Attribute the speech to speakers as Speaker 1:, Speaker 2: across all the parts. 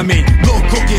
Speaker 1: a mí, loco que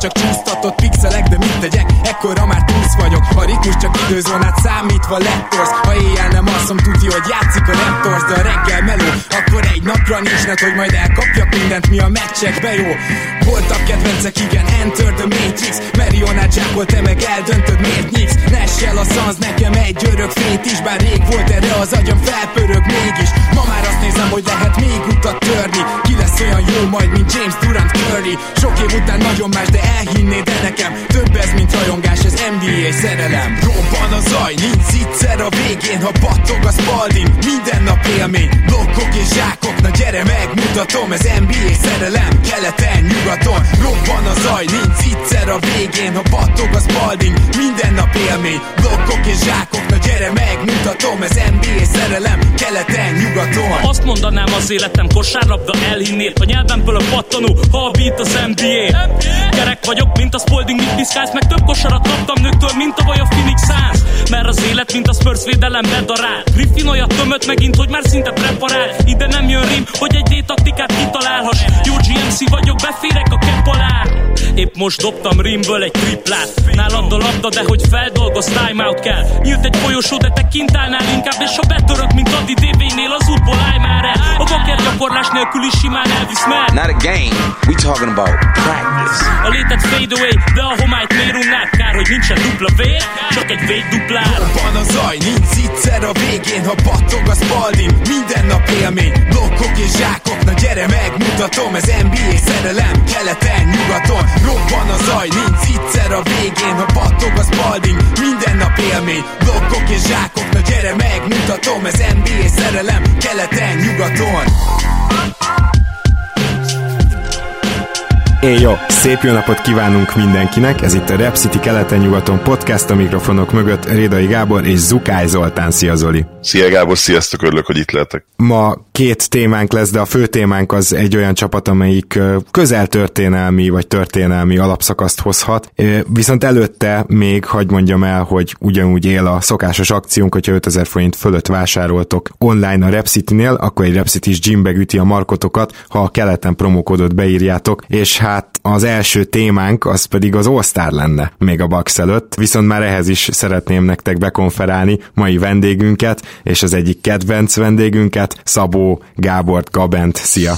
Speaker 1: csak csúsztatott pixelek De mit tegyek, ekkora már túsz vagyok. A ritmus csak időzónát számítva lettorsz. Ha éjjel nem alszom, tudja, hogy játszik a Raptors De a reggel meló, akkor egy napra nincs net, hogy majd elkapjak mindent, mi a meccsekbe jó. Voltak kedvencek, igen, Enter the Matrix. Marionát zsákol, te meg eldöntöd, miért nyíksz Nessel a szansz, nekem egy örök fét is Bár rég volt erre az agyam felpörög mégis. Ma már azt nézem, hogy lehet még utat törni. Ki lesz olyan jó majd, mint James Durant Curry. Sok év után nagyon más, de elhinnéd de nekem Több ez, mint rajongás, ez NBA szerelem. Robban a zaj, nincs egyszer a végén Ha battog a spalding, minden nap élmény. Blokkok és zsákok, na gyere megmutatom Ez NBA szerelem, keleten, nyugaton. Robban a zaj, nincs egyszer a végén Ha battog a spalding, minden nap élmény. Blokkok és zsákok, na gyere megmutatom Ez NBA szerelem, keleten, nyugaton.
Speaker 2: Azt mondanám az életem kosárlabda elhinnél A nyelvemből a pattanó, ha a beat az NBA Gyerek vagyok, mint a Spalding, mit piszkálsz Meg több kosarat kaptam nőktől, mint a vaj a Phoenix Suns. Mert az élet, mint a Spurs védelem bedarál. Griffin olyat tömött megint, hogy már szinte preparál. Ide nem jön rim, hogy egy D-taktikát kitalálhass. Jó GMC vagyok, beférek a kepp alá. Épp most dobtam rimből egy triplát. Nálad a labda, de hogy feldolgoz, timeout kell. Nyílt egy folyosó, de te kint állnál inkább És ha betörök, mint Adi DB-nél, az útból állj már el. A baker gyakorlás nélkül is simán elvisz mer
Speaker 3: Not a game, we talking about practice.
Speaker 2: Létet fade away, de a homályt miért unnád? Kár, hogy nincsen dupla vér, csak egy véd duplár
Speaker 1: Van a zaj, nincs egyszer a végén Ha battog a spalding, minden nap élmény. Blokkok és zsákok, na gyere megmutatom Ez NBA szerelem, keleten, nyugaton. Robban a zaj, nincs egyszer a végén Ha battog a spalding, minden nap élmény. Blokkok és zsákok, na gyere megmutatom Ez NBA szerelem, keleten, nyugaton
Speaker 4: Én jó, szép jó napot kívánunk mindenkinek, ez itt a Rep City keleten-nyugaton podcast, a mikrofonok mögött. Rédai Gábor és Zukály Zoltán, szia Zoli!
Speaker 5: Szia Gábor, sziasztok, örülök, hogy itt lehetek.
Speaker 4: Ma két témánk lesz, de a fő témánk az egy olyan csapat, amelyik közel történelmi vagy történelmi alapszakaszt hozhat. Viszont előtte még hagyd mondjam el, hogy ugyanúgy él a szokásos akciónk, hogyha 5000 forint fölött vásároltok online a Repcity-nél, akkor egy Repcity-s gymbe üti a markotokat, ha a keleten promókódot beírjátok, és hát az első témánk az pedig az All-Star lenne még a Bucks előtt, viszont már ehhez is szeretném nektek bekonferálni mai vendégünket, és az egyik kedvenc vendégünket, Szabó Gábort Gabent. Szia!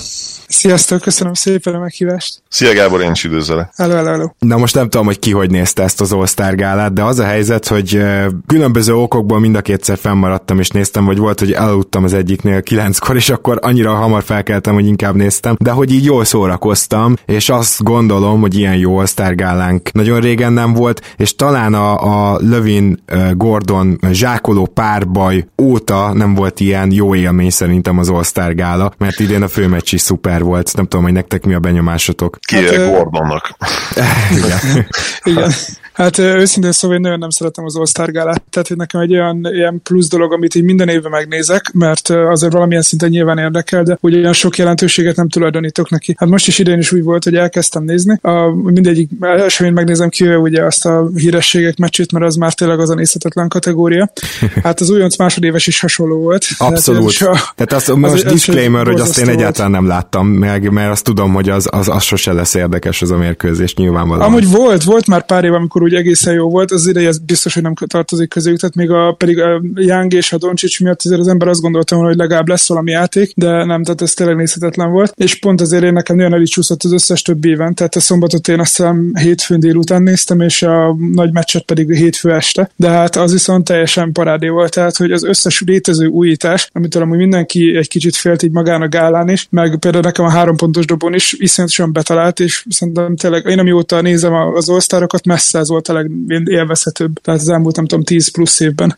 Speaker 6: Sziasztok, köszönöm szépen a meghívást.
Speaker 5: Szia Gábor, én is üdvözlök.
Speaker 6: Hello, hello, hello.
Speaker 4: Na most nem tudom, hogy ki hogy nézte ezt az All-Star gálát, de az a helyzet, hogy különböző okokból mind a kétszer fennmaradtam és néztem, vagy volt, hogy elaludtam az egyiknél kilenckor, és akkor annyira hamar felkeltem, hogy inkább néztem, de hogy így jól szórakoztam, és azt gondolom, hogy ilyen jó All-Star gálánk nagyon régen nem volt, és talán a, a Lövin Gordon zsákoló párbaj óta nem volt ilyen jó élmény szerintem az All-Star gála, mert idén a főmeccs is szuper volt. Nem tudom, hogy nektek mi a benyomásotok.
Speaker 5: Ki hát, Gordonnak.
Speaker 4: Igen.
Speaker 6: Igen. Hát őszintén szóval én nagyon nem szeretem az All-Star gálát, tehát hogy nekem egy olyan ilyen plusz dolog, amit így minden évben megnézek, mert azért valamilyen szinten nyilván érdekel, de ugye olyan sok jelentőséget nem tulajdonítok neki. Hát most is idén is úgy volt, hogy elkezdtem nézni. A, mindegyik eseményt megnézem ki, ugye azt a hírességek meccsét, mert az már tényleg az a nézhetetlen kategória. Hát az újonc másodéves is hasonló volt.
Speaker 4: Abszolút. Tehát, a, tehát azt, most az, disclaimer, hogy azt én egyáltalán nem láttam meg, mert azt tudom, hogy az, az, az sose lesz érdekes az a mérkőzés nyilvánvalóan.
Speaker 6: Amúgy volt, volt már pár év, amikor úgy egészen jó volt, az ideje biztos, hogy nem tartozik közéjük, tehát még a, pedig a Young és a Doncsics miatt azért az ember azt gondolta hogy legalább lesz valami játék, de nem, tehát ez tényleg nézhetetlen volt, és pont azért én nekem nagyon el is csúszott az összes több éven, tehát a szombatot én azt hiszem hétfőn délután néztem, és a nagy meccset pedig hétfő este, de hát az viszont teljesen parádé volt, tehát hogy az összes létező újítás, amitől amúgy mindenki egy kicsit félt így magának gálán is, meg például nekem a három pontos dobón is iszonyatosan betalált, és szerintem tényleg én amióta nézem az osztárokat, messze az volt a legélvezhetőbb, tehát az elmúlt nem tudom 10 plusz évben.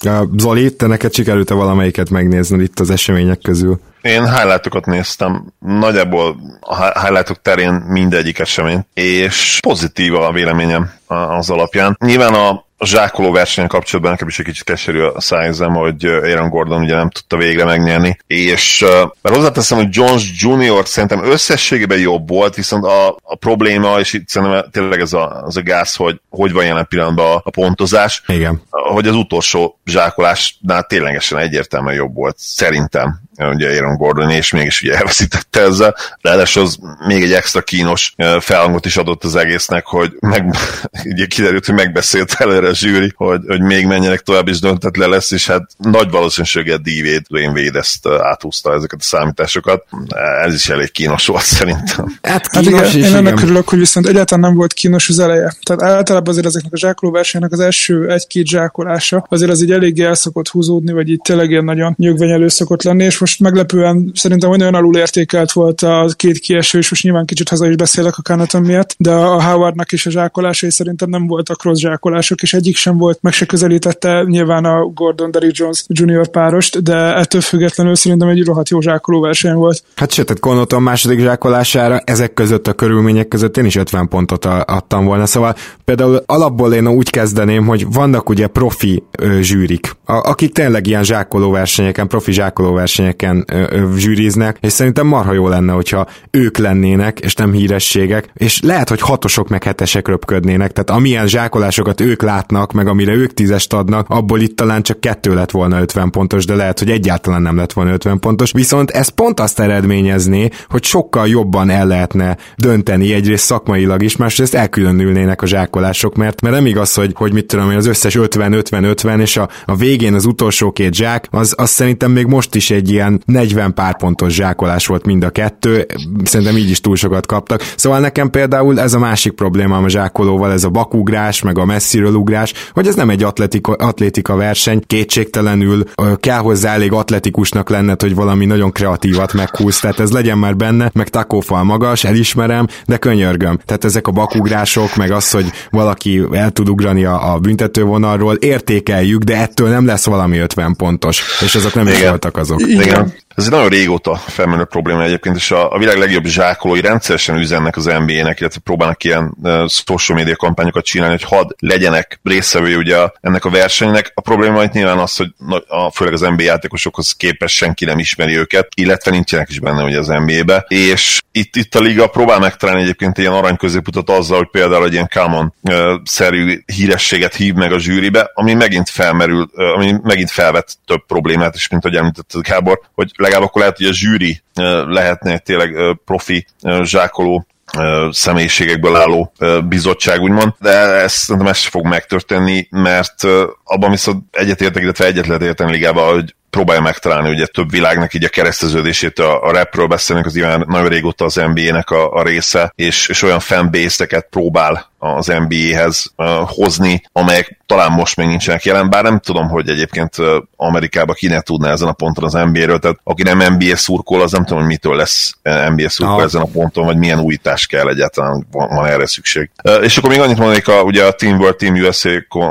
Speaker 4: Ja, Zoli, te neked sikerült-e valamelyiket megnézned itt az események közül?
Speaker 5: Én highlightokat néztem, nagyjából a highlightok terén mindegyik esemény, és pozitív a véleményem az alapján. Nyilván a a zsákoló versenyen kapcsolatban nekem is egy kicsit keserű a szájzem, hogy Aaron Gordon ugye nem tudta végre megnyerni, és mert hozzáteszem, hogy Jones Jr. szerintem összességében jobb volt, viszont a, a probléma, és itt szerintem tényleg ez a, az a gáz, hogy hogy van jelen pillanatban a, pontozás,
Speaker 4: Igen.
Speaker 5: hogy az utolsó zsákolásnál ténylegesen egyértelműen jobb volt, szerintem ugye Aaron Gordon, és mégis ugye elveszítette ezzel. Ráadásul az még egy extra kínos felhangot is adott az egésznek, hogy meg, ugye kiderült, hogy megbeszélt előre a zsűri, hogy, hogy még menjenek tovább, és döntetlen lesz, és hát nagy valószínűséggel D-Wade, Dwayne Wade ezt áthúzta ezeket a számításokat. Ez is elég kínos volt szerintem.
Speaker 6: Hát, kínos hát igen, én ennek örülök, hogy viszont egyáltalán nem volt kínos az eleje. Tehát általában azért ezeknek a zsákoló versenynek az első egy-két zsákolása azért az így eléggé el szokott húzódni, vagy itt tényleg ilyen nagyon nyögvenyelő szokott lenni, és most meglepően szerintem olyan alul értékelt volt a két kieső, és most nyilván kicsit haza is beszélek a Kanaton miatt, de a Howardnak is a zsákolásai szerintem nem voltak rossz zsákolások, és egyik sem volt, meg se közelítette nyilván a Gordon Derrick Jones Junior párost, de ettől függetlenül szerintem egy rohadt jó zsákoló verseny volt.
Speaker 4: Hát sőt, tehát Connaughton második zsákolására ezek között a körülmények között én is 50 pontot adtam volna, szóval például alapból én úgy kezdeném, hogy vannak ugye profi ö, zsűrik, akik tényleg ilyen zsákoló versenyeken, profi zsákoló versenyeken versenyeken zsűriznek, és szerintem marha jó lenne, hogyha ők lennének, és nem hírességek, és lehet, hogy hatosok meg hetesek röpködnének, tehát amilyen zsákolásokat ők látnak, meg amire ők tízest adnak, abból itt talán csak kettő lett volna 50 pontos, de lehet, hogy egyáltalán nem lett volna 50 pontos, viszont ez pont azt eredményezné, hogy sokkal jobban el lehetne dönteni egyrészt szakmailag is, másrészt elkülönülnének a zsákolások, mert, mert nem igaz, hogy, hogy mit tudom én, az összes 50-50-50, és a, a végén az utolsó két zsák, az, az szerintem még most is egy ilyen ilyen 40 pár pontos zsákolás volt mind a kettő, szerintem így is túl sokat kaptak. Szóval nekem például ez a másik probléma a zsákolóval, ez a bakugrás, meg a messziről ugrás, hogy ez nem egy atletika, atlétika verseny, kétségtelenül kell hozzá elég atletikusnak lenned, hogy valami nagyon kreatívat meghúz, tehát ez legyen már benne, meg takófal magas, elismerem, de könyörgöm. Tehát ezek a bakugrások, meg az, hogy valaki el tud ugrani a, a büntetővonalról, értékeljük, de ettől nem lesz valami 50 pontos, és azok nem is voltak azok.
Speaker 5: Igen. Igen. yeah. Ez egy nagyon régóta felmenő probléma egyébként, és a, a világ legjobb zsákolói rendszeresen üzennek az NBA-nek, illetve próbálnak ilyen uh, social media kampányokat csinálni, hogy hadd legyenek részevői ugye ennek a versenynek. A probléma itt nyilván az, hogy a, főleg az NBA játékosokhoz képest senki nem ismeri őket, illetve nincsenek is benne ugye az NBA-be, és itt, itt a liga próbál megtalálni egyébként ilyen arany középutat azzal, hogy például egy ilyen Kalman szerű hírességet hív meg a zsűribe, ami megint felmerül, uh, ami megint felvet több problémát, és mint ahogy említetted Gábor, hogy legalább akkor lehet, hogy a zsűri lehetne tényleg profi zsákoló személyiségekből álló bizottság, úgymond, de ezt szerintem ez fog megtörténni, mert abban viszont egyetértek, illetve egyet lehet érteni ligában, hogy próbálja megtalálni ugye több világnak így a kereszteződését, a, a rapről beszélünk, az nyilván nagyon régóta az NBA-nek a, a része, és, és olyan fanbase-eket próbál az NBA-hez uh, hozni, amelyek talán most még nincsenek jelen, bár nem tudom, hogy egyébként Amerikában ki ne tudná ezen a ponton az NBA-ről, tehát aki nem NBA szurkol, az nem tudom, hogy mitől lesz NBA szurkol ah. ezen a ponton, vagy milyen újítás kell egyáltalán, van, van erre szükség. És akkor még annyit mondanék a, ugye a Team World Team USA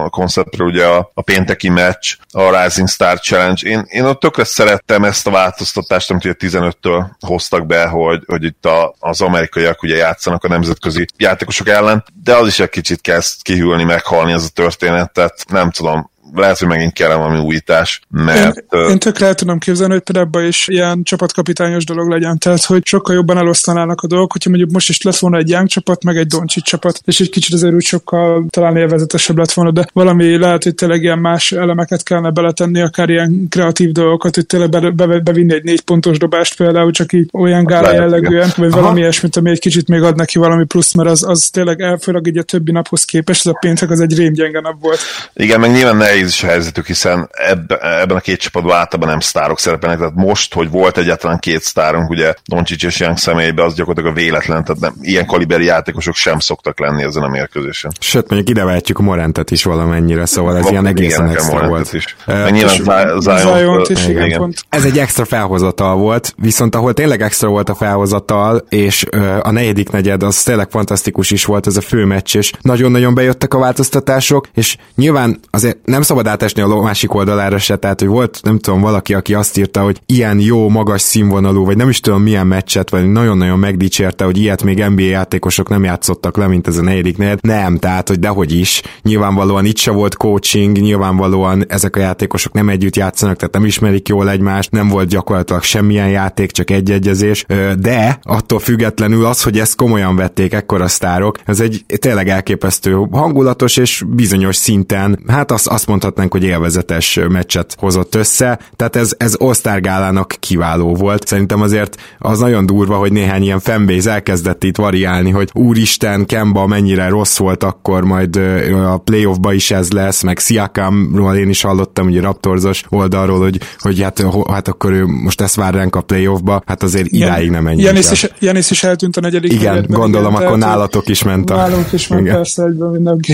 Speaker 5: konceptről, ugye a, a pénteki meccs, a Rising Star Challenge. Én, én ott tökre szerettem ezt a változtatást, amit ugye 15-től hoztak be, hogy, hogy itt a, az amerikaiak ugye játszanak a nemzetközi játékosok ellen, de az is egy kicsit kezd kihűlni, meghalni ez a történet, tehát nem tudom, lehet, hogy megint kell valami újítás, mert...
Speaker 6: Én, én tökre el tudom képzelni, hogy például ebben is ilyen csapatkapitányos dolog legyen, tehát hogy sokkal jobban elosztanának a dolgok, hogyha mondjuk most is lesz volna egy Young csapat, meg egy Doncsic csapat, és egy kicsit azért úgy sokkal talán élvezetesebb lett volna, de valami lehet, hogy tényleg ilyen más elemeket kellene beletenni, akár ilyen kreatív dolgokat, hogy tényleg be, be, bevinni egy négy pontos dobást például, csak így olyan gála jellegűen, vagy Aha. valami ilyesmit, ami egy kicsit még ad neki valami plusz, mert az, az tényleg főleg így a többi naphoz képest, ez a péntek az egy rémgyenge nap volt.
Speaker 5: Igen, meg nyilván ne nehéz is a helyzetük, hiszen ebben, ebben a két csapatban általában nem sztárok szerepelnek, tehát most, hogy volt egyáltalán két sztárunk, ugye Doncsics és Young személyében, az gyakorlatilag a véletlen, tehát nem, ilyen kaliberi játékosok sem szoktak lenni ezen a mérkőzésen.
Speaker 4: Sőt, mondjuk ide vehetjük a Morentet is valamennyire, szóval ez Valami ilyen egészen igen, extra volt. Is.
Speaker 5: Uh, nyilván Zion, is, igen, igen. Pont.
Speaker 4: Ez egy extra felhozatal volt, viszont ahol tényleg extra volt a felhozatal, és a negyedik negyed az tényleg fantasztikus is volt ez a fő meccs, és nagyon-nagyon bejöttek a változtatások, és nyilván azért nem szabad átesni a másik oldalára se, tehát hogy volt, nem tudom, valaki, aki azt írta, hogy ilyen jó, magas színvonalú, vagy nem is tudom milyen meccset, vagy nagyon-nagyon megdicsérte, hogy ilyet még NBA játékosok nem játszottak le, mint ez a negyedik negyed. Nem, tehát, hogy dehogy is. Nyilvánvalóan itt se volt coaching, nyilvánvalóan ezek a játékosok nem együtt játszanak, tehát nem ismerik jól egymást, nem volt gyakorlatilag semmilyen játék, csak egy egyezés, de attól függetlenül az, hogy ezt komolyan vették ekkora sztárok, ez egy tényleg elképesztő hangulatos és bizonyos szinten, hát azt, azt mondhatnánk, hogy élvezetes meccset hozott össze, tehát ez, ez All-Star gálának kiváló volt. Szerintem azért az nagyon durva, hogy néhány ilyen fanbase elkezdett itt variálni, hogy úristen, Kemba mennyire rossz volt, akkor majd a playoffba is ez lesz, meg Siakamról én is hallottam, ugye Raptorzos oldalról, hogy, hogy hát, hát akkor ő most ezt vár ránk a playoffba, hát azért idáig nem ennyi.
Speaker 6: Janis is, Janis is eltűnt a negyedik
Speaker 4: Igen, negyedben, gondolom, igen, akkor nálatok is ment a...
Speaker 6: Nálunk is ment persze egyben mindenki.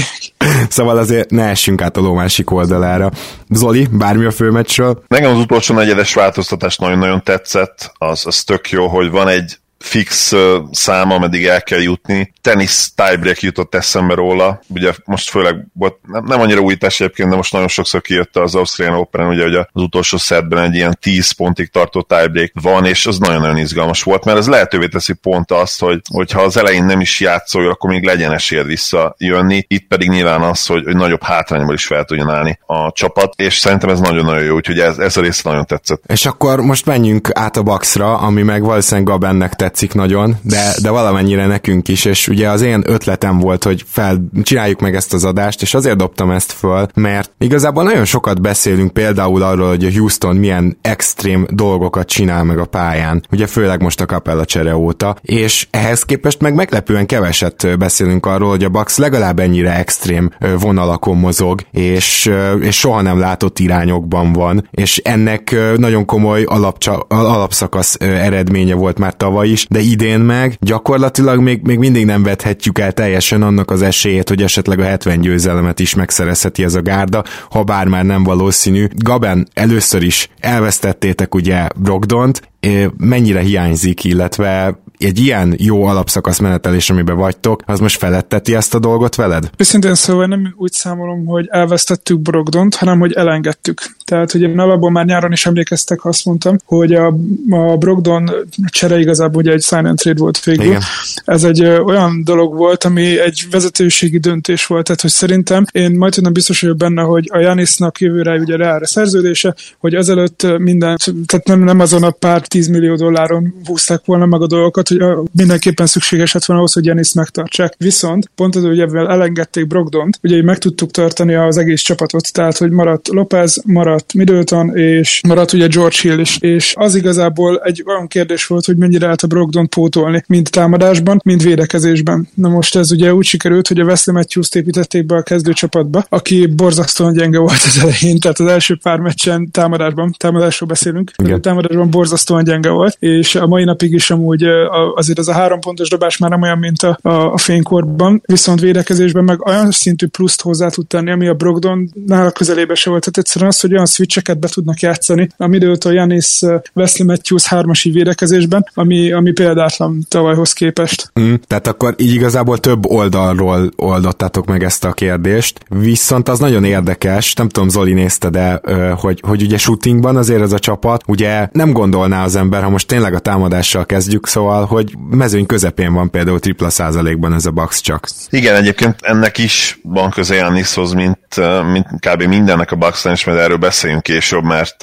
Speaker 4: Szóval azért ne essünk át a ló másik oldalára. Zoli, bármi a főmeccsről?
Speaker 5: Nekem az utolsó negyedes változtatás nagyon-nagyon tetszett. Az, az tök jó, hogy van egy fix száma, ameddig el kell jutni. Tennis tiebreak jutott eszembe róla, ugye most főleg volt, nem, nem annyira újítás egyébként, de most nagyon sokszor kijött az Australian Open, ugye hogy az utolsó szedben egy ilyen 10 pontig tartó tiebreak van, és az nagyon-nagyon izgalmas volt, mert ez lehetővé teszi pont azt, hogy hogyha az elején nem is játszol, akkor még legyen esélyed visszajönni, itt pedig nyilván az, hogy, hogy nagyobb hátrányból is fel tudjon állni a csapat, és szerintem ez nagyon-nagyon jó, úgyhogy ez, ez a része nagyon tetszett.
Speaker 4: És akkor most menjünk át a Baxra, ami meg valószínűleg Gabennek tett tetszik nagyon, de, de valamennyire nekünk is, és ugye az én ötletem volt, hogy fel, csináljuk meg ezt az adást, és azért dobtam ezt föl, mert igazából nagyon sokat beszélünk például arról, hogy a Houston milyen extrém dolgokat csinál meg a pályán, ugye főleg most a Capella csere óta, és ehhez képest meg meglepően keveset beszélünk arról, hogy a Bucks legalább ennyire extrém vonalakon mozog, és, és soha nem látott irányokban van, és ennek nagyon komoly alapcsa, alapszakasz eredménye volt már tavaly is, is, de idén meg gyakorlatilag még, még mindig nem vethetjük el teljesen annak az esélyét, hogy esetleg a 70 győzelemet is megszerezheti ez a gárda, ha bár már nem valószínű. Gaben, először is elvesztettétek ugye Brogdont, mennyire hiányzik, illetve egy ilyen jó alapszakasz menetelés, amiben vagytok, az most feletteti ezt a dolgot veled?
Speaker 6: Őszintén szóval nem úgy számolom, hogy elvesztettük Brogdont, hanem hogy elengedtük. Tehát, hogy én alapból már nyáron is emlékeztek, azt mondtam, hogy a, a Brogdon csere igazából ugye egy sign and trade volt végül. Igen. Ez egy ö, olyan dolog volt, ami egy vezetőségi döntés volt, tehát hogy szerintem én majd tudom biztos vagyok benne, hogy a Janisnak jövőre ugye reálra szerződése, hogy azelőtt minden, tehát nem, nem azon a pár 10 millió dolláron húzták volna meg a dolgokat, hogy mindenképpen szükséges lett volna ahhoz, hogy Janis megtartsák. Viszont pont az, hogy ebben elengedték Brogdont, ugye meg tudtuk tartani az egész csapatot, tehát hogy maradt Lopez, maradt Middleton, és maradt ugye George Hill is. És az igazából egy olyan kérdés volt, hogy mennyire lehet a Brogdont pótolni, mind támadásban, mind védekezésben. Na most ez ugye úgy sikerült, hogy a Wesley Matthews-t építették be a kezdőcsapatba, aki borzasztóan gyenge volt az elején, tehát az első pár meccsen támadásban, támadásról beszélünk, Igen. támadásban borzasztóan nagyon gyenge volt, és a mai napig is amúgy azért ez a három pontos dobás már nem olyan, mint a, a, a fénykorban, viszont védekezésben meg olyan szintű pluszt hozzá tud tenni, ami a Brogdonnál közelébe se volt. Tehát egyszerűen az, hogy olyan switcheket be tudnak játszani, ami időt a Janis Wesley Matthews hármasi védekezésben, ami, ami példátlan tavalyhoz képest.
Speaker 4: Mm, tehát akkor így igazából több oldalról oldottátok meg ezt a kérdést, viszont az nagyon érdekes, nem tudom, Zoli nézte, de hogy, hogy ugye shootingban azért ez a csapat ugye nem gondolná az ember, ha most tényleg a támadással kezdjük, szóval, hogy mezőny közepén van például tripla százalékban ez a box csak.
Speaker 5: Igen, egyébként ennek is van köze Jannishoz, mint, mint kb. mindennek a box és majd erről beszéljünk később, mert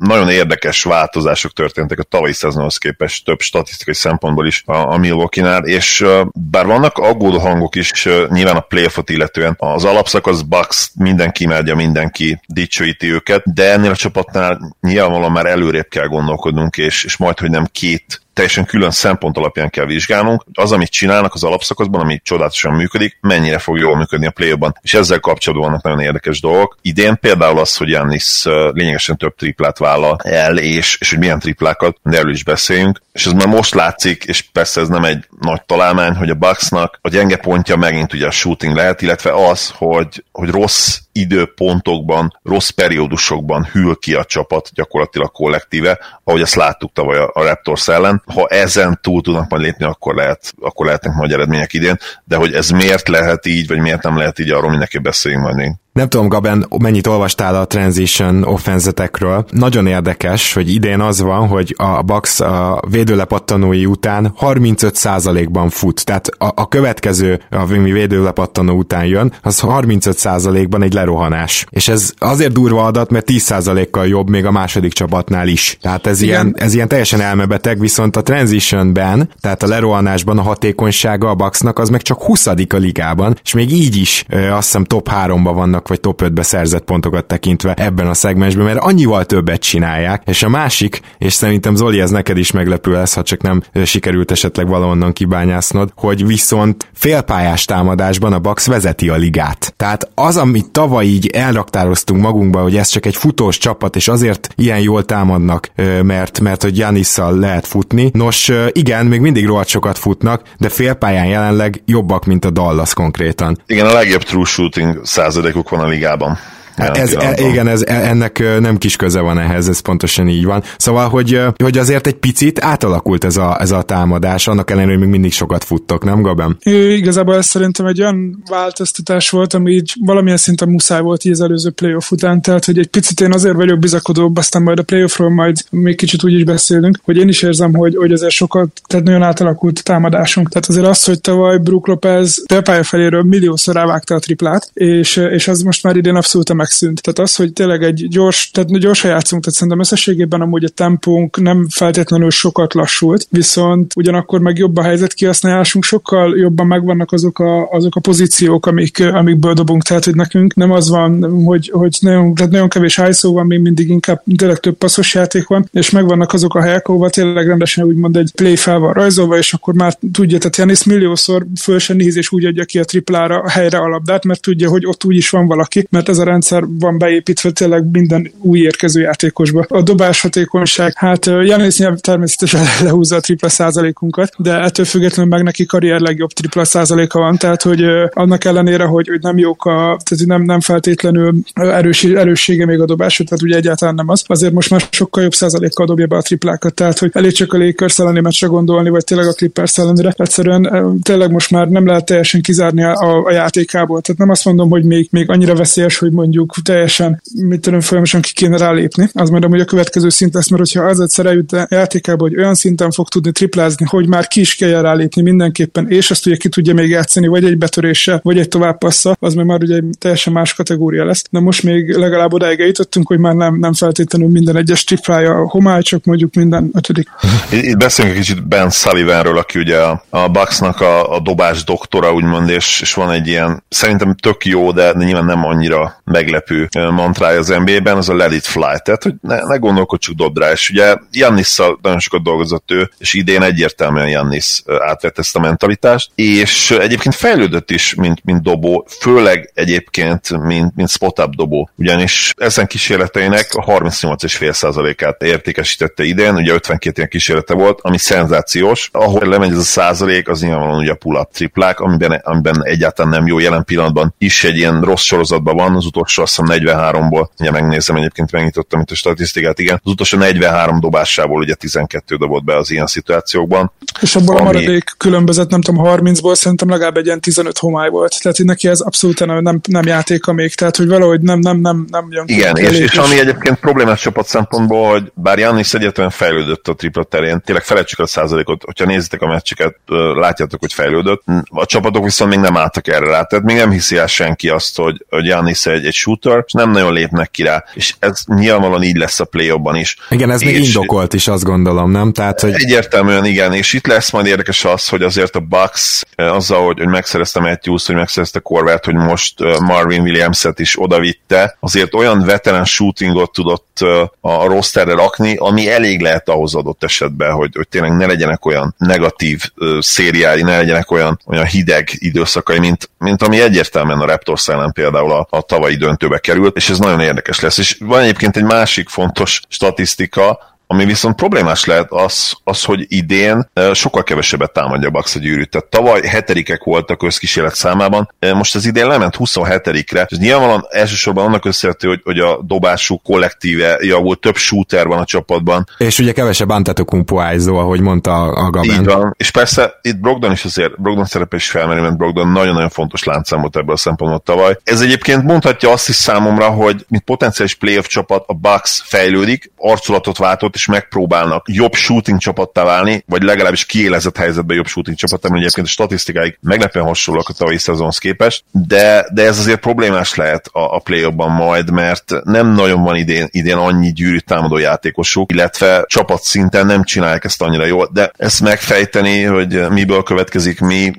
Speaker 5: nagyon érdekes változások történtek a tavalyi szezonhoz képest több statisztikai szempontból is a, a Milwaukee-nál, és bár vannak aggódó hangok is nyilván a playoffot illetően, az alapszakasz Bucks mindenki imádja, mindenki dicsőíti őket, de ennél a csapatnál nyilvánvalóan már előrébb kell gondolkodnunk, és, és majd, hogy nem két teljesen külön szempont alapján kell vizsgálnunk, az, amit csinálnak az alapszakaszban, ami csodálatosan működik, mennyire fog jól működni a play és ezzel kapcsolatban vannak nagyon érdekes dolgok. Idén például az, hogy Jannis lényegesen több triplát vállal el, és, és hogy milyen triplákat, de erről is beszéljünk. És ez már most látszik, és persze ez nem egy nagy találmány, hogy a Bucksnak a gyenge pontja megint ugye a shooting lehet, illetve az, hogy, hogy rossz időpontokban, rossz periódusokban hűl ki a csapat gyakorlatilag kollektíve, ahogy ezt láttuk tavaly a Raptors ellen. Ha ezen túl tudnak majd lépni, akkor, lehet, akkor lehetnek nagy eredmények idén, de hogy ez miért lehet így, vagy miért nem lehet így, arról mindenki beszéljünk majd még.
Speaker 4: Nem tudom, Gaben, mennyit olvastál a transition offenzetekről. Nagyon érdekes, hogy idén az van, hogy a Bucks a védőlepattanói után 35%-ban fut. Tehát a, a következő, ami védőlepattanó után jön, az 35%-ban egy lerohanás. És ez azért durva adat, mert 10%-kal jobb még a második csapatnál is. Tehát ez, ilyen, ez ilyen teljesen elmebeteg, viszont a transitionben, tehát a lerohanásban a hatékonysága a Bucksnak az meg csak 20 a ligában, és még így is azt hiszem top 3-ba vannak vannak, vagy top 5-be szerzett pontokat tekintve ebben a szegmensben, mert annyival többet csinálják, és a másik, és szerintem Zoli, ez neked is meglepő lesz, ha csak nem sikerült esetleg valahonnan kibányásznod, hogy viszont félpályás támadásban a Bax vezeti a ligát. Tehát az, amit tavaly így elraktároztunk magunkba, hogy ez csak egy futós csapat, és azért ilyen jól támadnak, mert, mert hogy Janisszal lehet futni. Nos, igen, még mindig rohadt sokat futnak, de félpályán jelenleg jobbak, mint a Dallas konkrétan.
Speaker 5: Igen, a legjobb true shooting százalékuk a ligában.
Speaker 4: Hát ez, e, igen, ez, e, ennek nem kis köze van ehhez, ez pontosan így van. Szóval, hogy, hogy azért egy picit átalakult ez a, ez a támadás, annak ellenére, hogy még mindig sokat futtok, nem Gabem?
Speaker 6: É, igazából ez szerintem egy olyan változtatás volt, ami így valamilyen szinten muszáj volt így az előző playoff után, tehát hogy egy picit én azért vagyok bizakodóbb, aztán majd a playoffról majd még kicsit úgy is beszélünk, hogy én is érzem, hogy, hogy azért sokat, tehát nagyon átalakult a támadásunk. Tehát azért az, hogy tavaly Brook Lopez pálya feléről milliószor rávágta a triplát, és, és az most már idén abszolút a megszűnt. Tehát az, hogy tényleg egy gyors, tehát gyorsan játszunk, tehát szerintem összességében amúgy a tempónk nem feltétlenül sokat lassult, viszont ugyanakkor meg jobb a helyzet kihasználásunk, sokkal jobban megvannak azok a, azok a pozíciók, amik, amikből dobunk, tehát hogy nekünk nem az van, hogy, hogy nagyon, tehát nagyon kevés ISO van, még mindig inkább tényleg több passzos játék van, és megvannak azok a helyek, ahol tényleg rendesen úgymond egy play fel van rajzolva, és akkor már tudja, tehát Janis milliószor föl se néz, és úgy adja ki a triplára a helyre a labdát, mert tudja, hogy ott úgy is van valaki, mert ez a rendszer rendszer van beépítve tényleg minden új érkező játékosba. A dobás hatékonyság, hát Janis nyelv természetesen lehúzza a tripla százalékunkat, de ettől függetlenül meg neki karrier legjobb tripla százaléka van, tehát hogy annak ellenére, hogy, hogy nem jók a, tehát nem, nem feltétlenül erős, erőssége még a dobás, tehát ugye egyáltalán nem az, azért most már sokkal jobb százalékkal dobja be a triplákat, tehát hogy elég csak a Lakers elleni meccsre gondolni, vagy tényleg a Clippers ellenére, egyszerűen tényleg most már nem lehet teljesen kizárni a, a játékából, tehát nem azt mondom, hogy még, még annyira veszélyes, hogy mondjuk mondjuk teljesen, mit tudom, folyamatosan ki kéne rálépni. Az majd amúgy a következő szint lesz, mert hogyha az egyszer eljut a játékába, hogy olyan szinten fog tudni triplázni, hogy már ki is kell rálépni mindenképpen, és azt ugye ki tudja még játszani, vagy egy betöréssel, vagy egy továbbpassza, az meg már ugye egy teljesen más kategória lesz. De most még legalább odáig eljutottunk, hogy már nem, nem feltétlenül minden egyes triplája a homály, csak mondjuk minden ötödik.
Speaker 5: Itt beszélünk egy kicsit Ben Sullivanről, aki ugye a, a Bucksnak a, a dobás doktora, úgymond, és, és van egy ilyen, szerintem tök jó, de nyilván nem annyira meg meglepő mantrája az NBA-ben, az a let it fly, tehát hogy ne, ne gondolkodj, dobd rá, és ugye Jannisszal nagyon sokat dolgozott ő, és idén egyértelműen Jannis átvett ezt a mentalitást, és egyébként fejlődött is, mint, mint dobó, főleg egyébként, mint, mint spot-up dobó, ugyanis ezen kísérleteinek a 38,5%-át értékesítette idén, ugye 52 ilyen kísérlete volt, ami szenzációs, ahol lemegy ez a százalék, az nyilvánvalóan ugye a pull-up triplák, amiben, amiben egyáltalán nem jó jelen pillanatban is egy ilyen rossz sorozatban van, az utolsó azt hiszem 43-ból, ugye megnézem, egyébként megnyitottam itt a statisztikát, igen, az utolsó 43 dobásából ugye 12 dobott be az ilyen szituációkban.
Speaker 6: És abból ami... a maradék különbözet, nem tudom, 30-ból szerintem legalább egy ilyen 15 homály volt. Tehát hogy neki ez abszolút nem, nem, nem játéka még, tehát hogy valahogy nem, nem, nem, nem jön
Speaker 5: Igen, és, és, ami egyébként problémás csapat szempontból, hogy bár Jannis egyetlen fejlődött a tripla terén, tényleg felejtsük a százalékot, hogyha nézitek a meccseket, látjátok, hogy fejlődött. A csapatok viszont még nem álltak erre rá, tehát még nem hiszi el senki azt, hogy, hogy Jannis egy, egy shooter, és nem nagyon lépnek ki rá. És ez nyilvánvalóan így lesz a play is.
Speaker 4: Igen, ez és még indokolt is, azt gondolom, nem? Tehát, hogy...
Speaker 5: Egyértelműen igen, és itt lesz majd érdekes az, hogy azért a Bucks azzal, hogy, hogy megszerezte Matthews, hogy megszerezte Corvette, hogy most Marvin Williams-et is odavitte, azért olyan veterán shootingot tudott a rosterre rakni, ami elég lehet ahhoz adott esetben, hogy, hogy tényleg ne legyenek olyan negatív szériái, ne legyenek olyan, olyan hideg időszakai, mint, mint ami egyértelműen a Raptors ellen például a, a tavalyi döntőbe került, és ez nagyon érdekes lesz. És van egyébként egy másik fontos statisztika, ami viszont problémás lehet az, az hogy idén sokkal kevesebbet támadja a Bucks a gyűrűt. Tehát tavaly hetedikek voltak közkísérlet számában, most az idén lement 27-re, és nyilvánvalóan elsősorban annak összehető, hogy, hogy a dobásuk kollektíve javult, több shooter van a csapatban.
Speaker 4: És ugye kevesebb Antetokumpo ájzó, ahogy mondta a Gaben.
Speaker 5: Így van, és persze itt Brogdon is azért, Brogdon szerepe is felmerül, mert Brogdon nagyon-nagyon fontos láncszám volt ebből a szempontból tavaly. Ez egyébként mondhatja azt is számomra, hogy mint potenciális playoff csapat a Bucks fejlődik, arculatot váltott, és és megpróbálnak jobb shooting csapattá válni, vagy legalábbis kiélezett helyzetben jobb shooting csapattá, mert egyébként a statisztikáik meglepően hasonlóak a tavalyi szezonhoz képest, de, de ez azért problémás lehet a, a play majd, mert nem nagyon van idén, idén annyi gyűrű támadó játékosuk, illetve csapat szinten nem csinálják ezt annyira jól, de ezt megfejteni, hogy miből következik mi,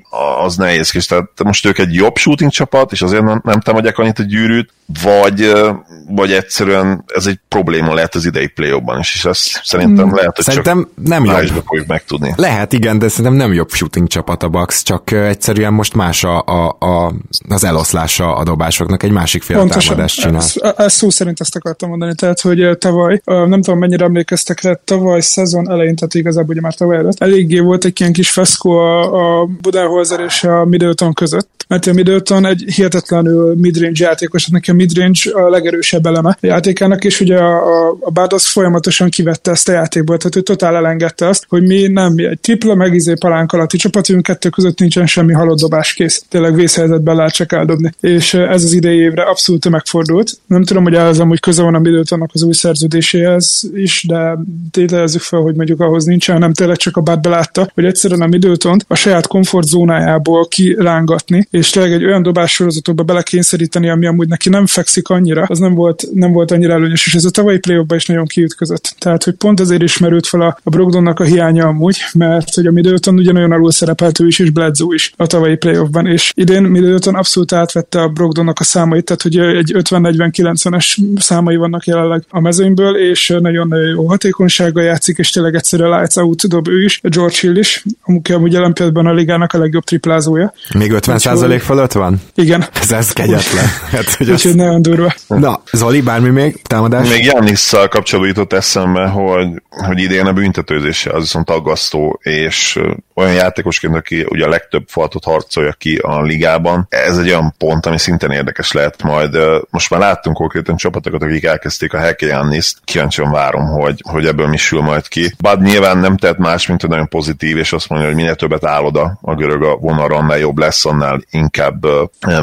Speaker 5: az nehéz. És tehát most ők egy jobb shooting csapat, és azért nem, nem támadják annyit a gyűrűt, vagy, vagy egyszerűen ez egy probléma lehet az idei play is, és ezt szerintem lehet, hogy
Speaker 4: szerintem
Speaker 5: csak
Speaker 4: nem jobb.
Speaker 5: fogjuk megtudni.
Speaker 4: Lehet, igen, de szerintem nem jobb shooting csapat a Bucks, csak egyszerűen most más a, a, a, az eloszlása a dobásoknak, egy másik fél Pontosan, támadást csinál.
Speaker 6: Ez, ez szó szerint ezt akartam mondani, tehát, hogy tavaly, nem tudom mennyire emlékeztek rá, tavaly szezon elején, tehát igazából ugye már tavaly előtt, eléggé volt egy ilyen kis feszkó a, a Budenholzer és a Middleton között, mert a Middleton egy hihetetlenül midrange játékos, neki a midrange a legerősebb eleme a játékának, és ugye a, a, a Bados folyamatosan kivette ezt a játékból, tehát ő totál elengedte azt, hogy mi nem egy tripla, meg izé palánk alatti csapatunk, kettő között nincsen semmi halott dobás kész. Tényleg vészhelyzetben lehet csak eldobni. És ez az idei évre abszolút megfordult. Nem tudom, hogy ez amúgy köze van a Middletonnak az új szerződéséhez is, de tételezzük fel, hogy mondjuk ahhoz nincsen, nem tényleg csak a bát belátta, hogy egyszerűen a middleton a saját komfortzónájából kirángatni, és tényleg egy olyan dobássorozatokba belekényszeríteni, ami amúgy neki nem fekszik annyira, az nem volt, nem volt annyira előnyös, és ez a tavalyi play is nagyon kiütközött. Tehát, hogy pont ezért ismerült fel a, a Brogdonnak a hiánya amúgy, mert hogy a Middleton ugyanolyan alul szerepelt ő is, és Bledsoe is a tavalyi playoffban, és idén Middleton abszolút átvette a Brogdonnak a számait, tehát hogy egy 50-40-90-es számai vannak jelenleg a mezőnyből, és nagyon jó hatékonysággal játszik, és tényleg egyszerűen lights out dob ő is, George Hill is, amúgy amúgy jelen pillanatban a ligának a legjobb triplázója.
Speaker 4: Még 50 százalék fölött van?
Speaker 6: Igen.
Speaker 4: Ez, ez kegyetlen.
Speaker 6: hát, hogy Úgyhogy az... nagyon durva.
Speaker 4: Na, Zoli, bármi még támadás?
Speaker 5: Még Jannisszal kapcsolatban jutott eszembe, hogy, hogy idén a büntetőzése az viszont aggasztó, és olyan játékosként, aki ugye a legtöbb faltot harcolja ki a ligában, ez egy olyan pont, ami szintén érdekes lehet majd. Most már láttunk konkrétan csapatokat, akik elkezdték a Heke Janniszt, kíváncsian várom, hogy, hogy ebből mi sül majd ki. Bad nyilván nem tett más, mint hogy nagyon pozitív, és azt mondja, hogy minél többet áll a görög a vonalra, annál jobb lesz, annál inkább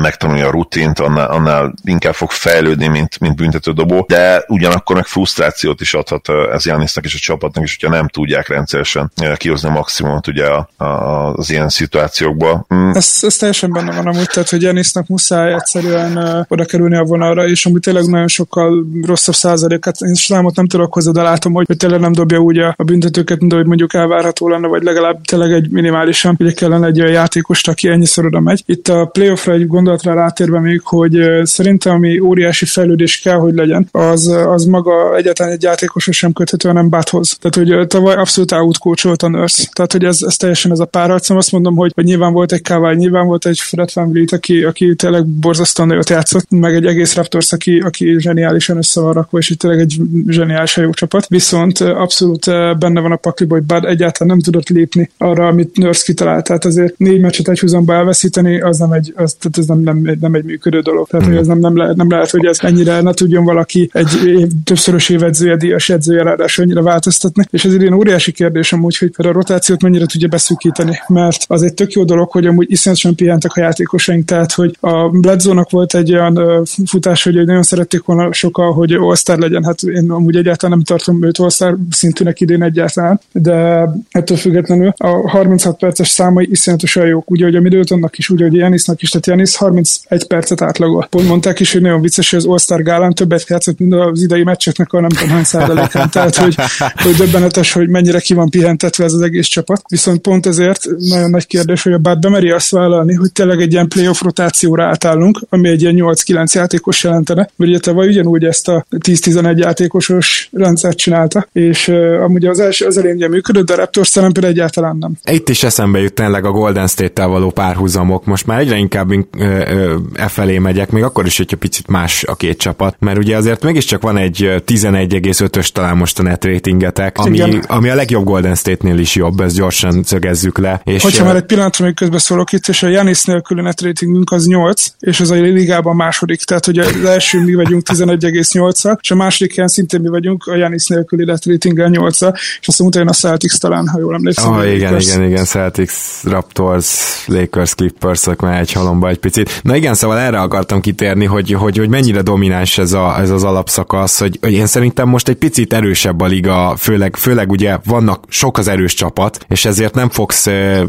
Speaker 5: megtanulja a rutint, annál, annál inkább fog fejlődni, mint, mint büntetődobó, de ugyanakkor meg frusztrációt is adhat ez Jannisnak és a csapatnak, és hogyha nem tudják rendszeresen kihozni a maximumot ugye a, a, az ilyen szituációkból.
Speaker 6: Mm. Ez, ez teljesen benne van amúgy, tehát hogy Jannisnak muszáj egyszerűen uh, oda kerülni a vonalra, és amúgy tényleg nagyon sokkal rosszabb százalékat, én számot nem tudok hozzá, de látom, hogy, hogy tényleg nem dobja úgy a, a büntetőket, mint ahogy mondjuk elvárható lenne, vagy legalább tényleg egy minimálisan, ugye kellene egy olyan játékost, aki ennyiszor oda megy. Itt a playoffra egy gondolatra rátérve még, hogy szerintem ami óriási fejlődés kell, hogy legyen, az, az maga egyáltalán egy játékoshoz sem köthető, hanem Bathoz. Tehát, hogy tavaly abszolút outcoacholt a Nurse. Tehát, hogy ez, ez teljesen ez a párharcom. Azt mondom, hogy, hogy nyilván volt egy Kawai, nyilván volt egy Fred Van Vliet, aki, aki tényleg borzasztóan nagyot játszott, meg egy egész Raptors, aki, aki zseniálisan össze van rakva, és itt tényleg egy zseniális jó csapat. Viszont abszolút benne van a pakliba, hogy Bud egyáltalán nem tudott lépni arra, amit Nurse kitalált. Tehát azért négy meccset egy húzamba elveszíteni, az nem egy, az, tehát ez nem, nem, nem egy működő dolog. Tehát, hogy ez nem, nem, lehet, nem lehet, hogy ez ennyire ne tudjon valaki egy év, többszörös évedzője, díjas edzője támadás annyira változtatni, és ez idén óriási kérdés amúgy, hogy például a rotációt mennyire tudja beszűkíteni, mert az egy tök jó dolog, hogy amúgy iszonyatosan pihentek a játékosaink, tehát hogy a Bledzónak volt egy olyan futás, hogy nagyon szerették volna sokkal, hogy all legyen, hát én amúgy egyáltalán nem tartom őt all szintűnek idén egyáltalán, de ettől függetlenül a 36 perces számai iszonyatosan jók, ugye, hogy a Middletonnak is, ugye, hogy Janisnak is, tehát Janis 31 percet átlagol. Pont mondták is, hogy nagyon vicces, hogy az All-Star gálán többet játszott, mint az idei meccseknek a nem tudom hány százalékán. Hogy, hogy döbbenetes, hogy mennyire ki van pihentetve ez az egész csapat. Viszont pont ezért nagyon nagy kérdés, hogy a Bad bemeri azt vállalni, hogy tényleg egy ilyen playoff rotációra átállunk, ami egy ilyen 8-9 játékos jelentene, mert ugye tavaly ugyanúgy ezt a 10-11 játékosos rendszert csinálta, és uh, amúgy az első az elején működött, de a Raptors például egyáltalán nem.
Speaker 4: Itt is eszembe jut tényleg a Golden State-tel való párhuzamok. Most már egyre inkább e felé megyek, még akkor is, hogyha picit más a két csapat, mert ugye azért mégiscsak van egy 11,5-ös talán most a net ratingetek, ami, ami a legjobb Golden State-nél is jobb, ezt gyorsan szögezzük le.
Speaker 6: És Hogyha már egy pillanatra még közbeszólok itt, és a Janis nélküli net ratingünk az 8, és az a ligában második, tehát hogy az első mi vagyunk 11,8-al, és a második helyen szintén mi vagyunk a Janis nélküli net ratinggel 8 és azt mondta, hogy a Celtics talán, ha jól emlékszem.
Speaker 4: Oh, igen, igen, igen, Celtics, Raptors, Lakers, Clippers, már egy halomba egy picit. Na igen, szóval erre akartam kitérni, hogy, hogy, hogy mennyire domináns ez, a, ez az alapszakasz, hogy, hogy én szerintem most egy picit erősebb a liga, főleg, főleg ugye vannak sok az erős csapat, és ezért nem fogsz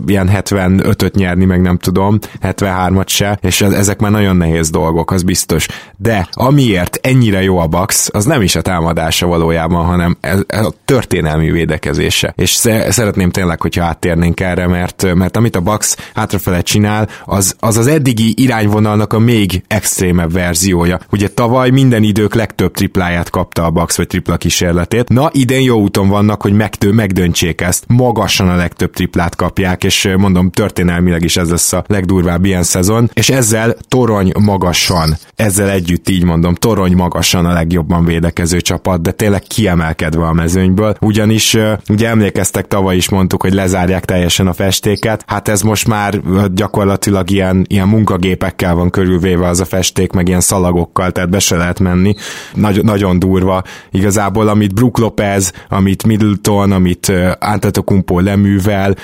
Speaker 4: ilyen 75-öt nyerni, meg nem tudom, 73-at se, és ezek már nagyon nehéz dolgok, az biztos. De amiért ennyire jó a Bucks, az nem is a támadása valójában, hanem a történelmi védekezése. És szeretném tényleg, hogyha áttérnénk erre, mert, mert amit a Bucks hátrafele csinál, az, az az eddigi irányvonalnak a még extrémebb verziója. Ugye tavaly minden idők legtöbb tripláját kapta a Bucks, vagy tripla kísérletét. Na, idén jó úton vannak, hogy megtő, megdöntsék ezt. Magasan a legtöbb triplát kapják, és mondom, történelmileg is ez lesz a legdurvább ilyen szezon, és ezzel torony magasan, ezzel együtt így mondom, torony magasan a legjobban védekező csapat, de tényleg kiemelkedve a mezőnyből, ugyanis ugye emlékeztek, tavaly is mondtuk, hogy lezárják teljesen a festéket, hát ez most már gyakorlatilag ilyen, ilyen munkagépekkel van körülvéve az a festék, meg ilyen szalagokkal, tehát be se lehet menni. Nagy, nagyon durva. Igazából, amit Brook Lopez, amit Middleton, amit Antetokumpo leművel,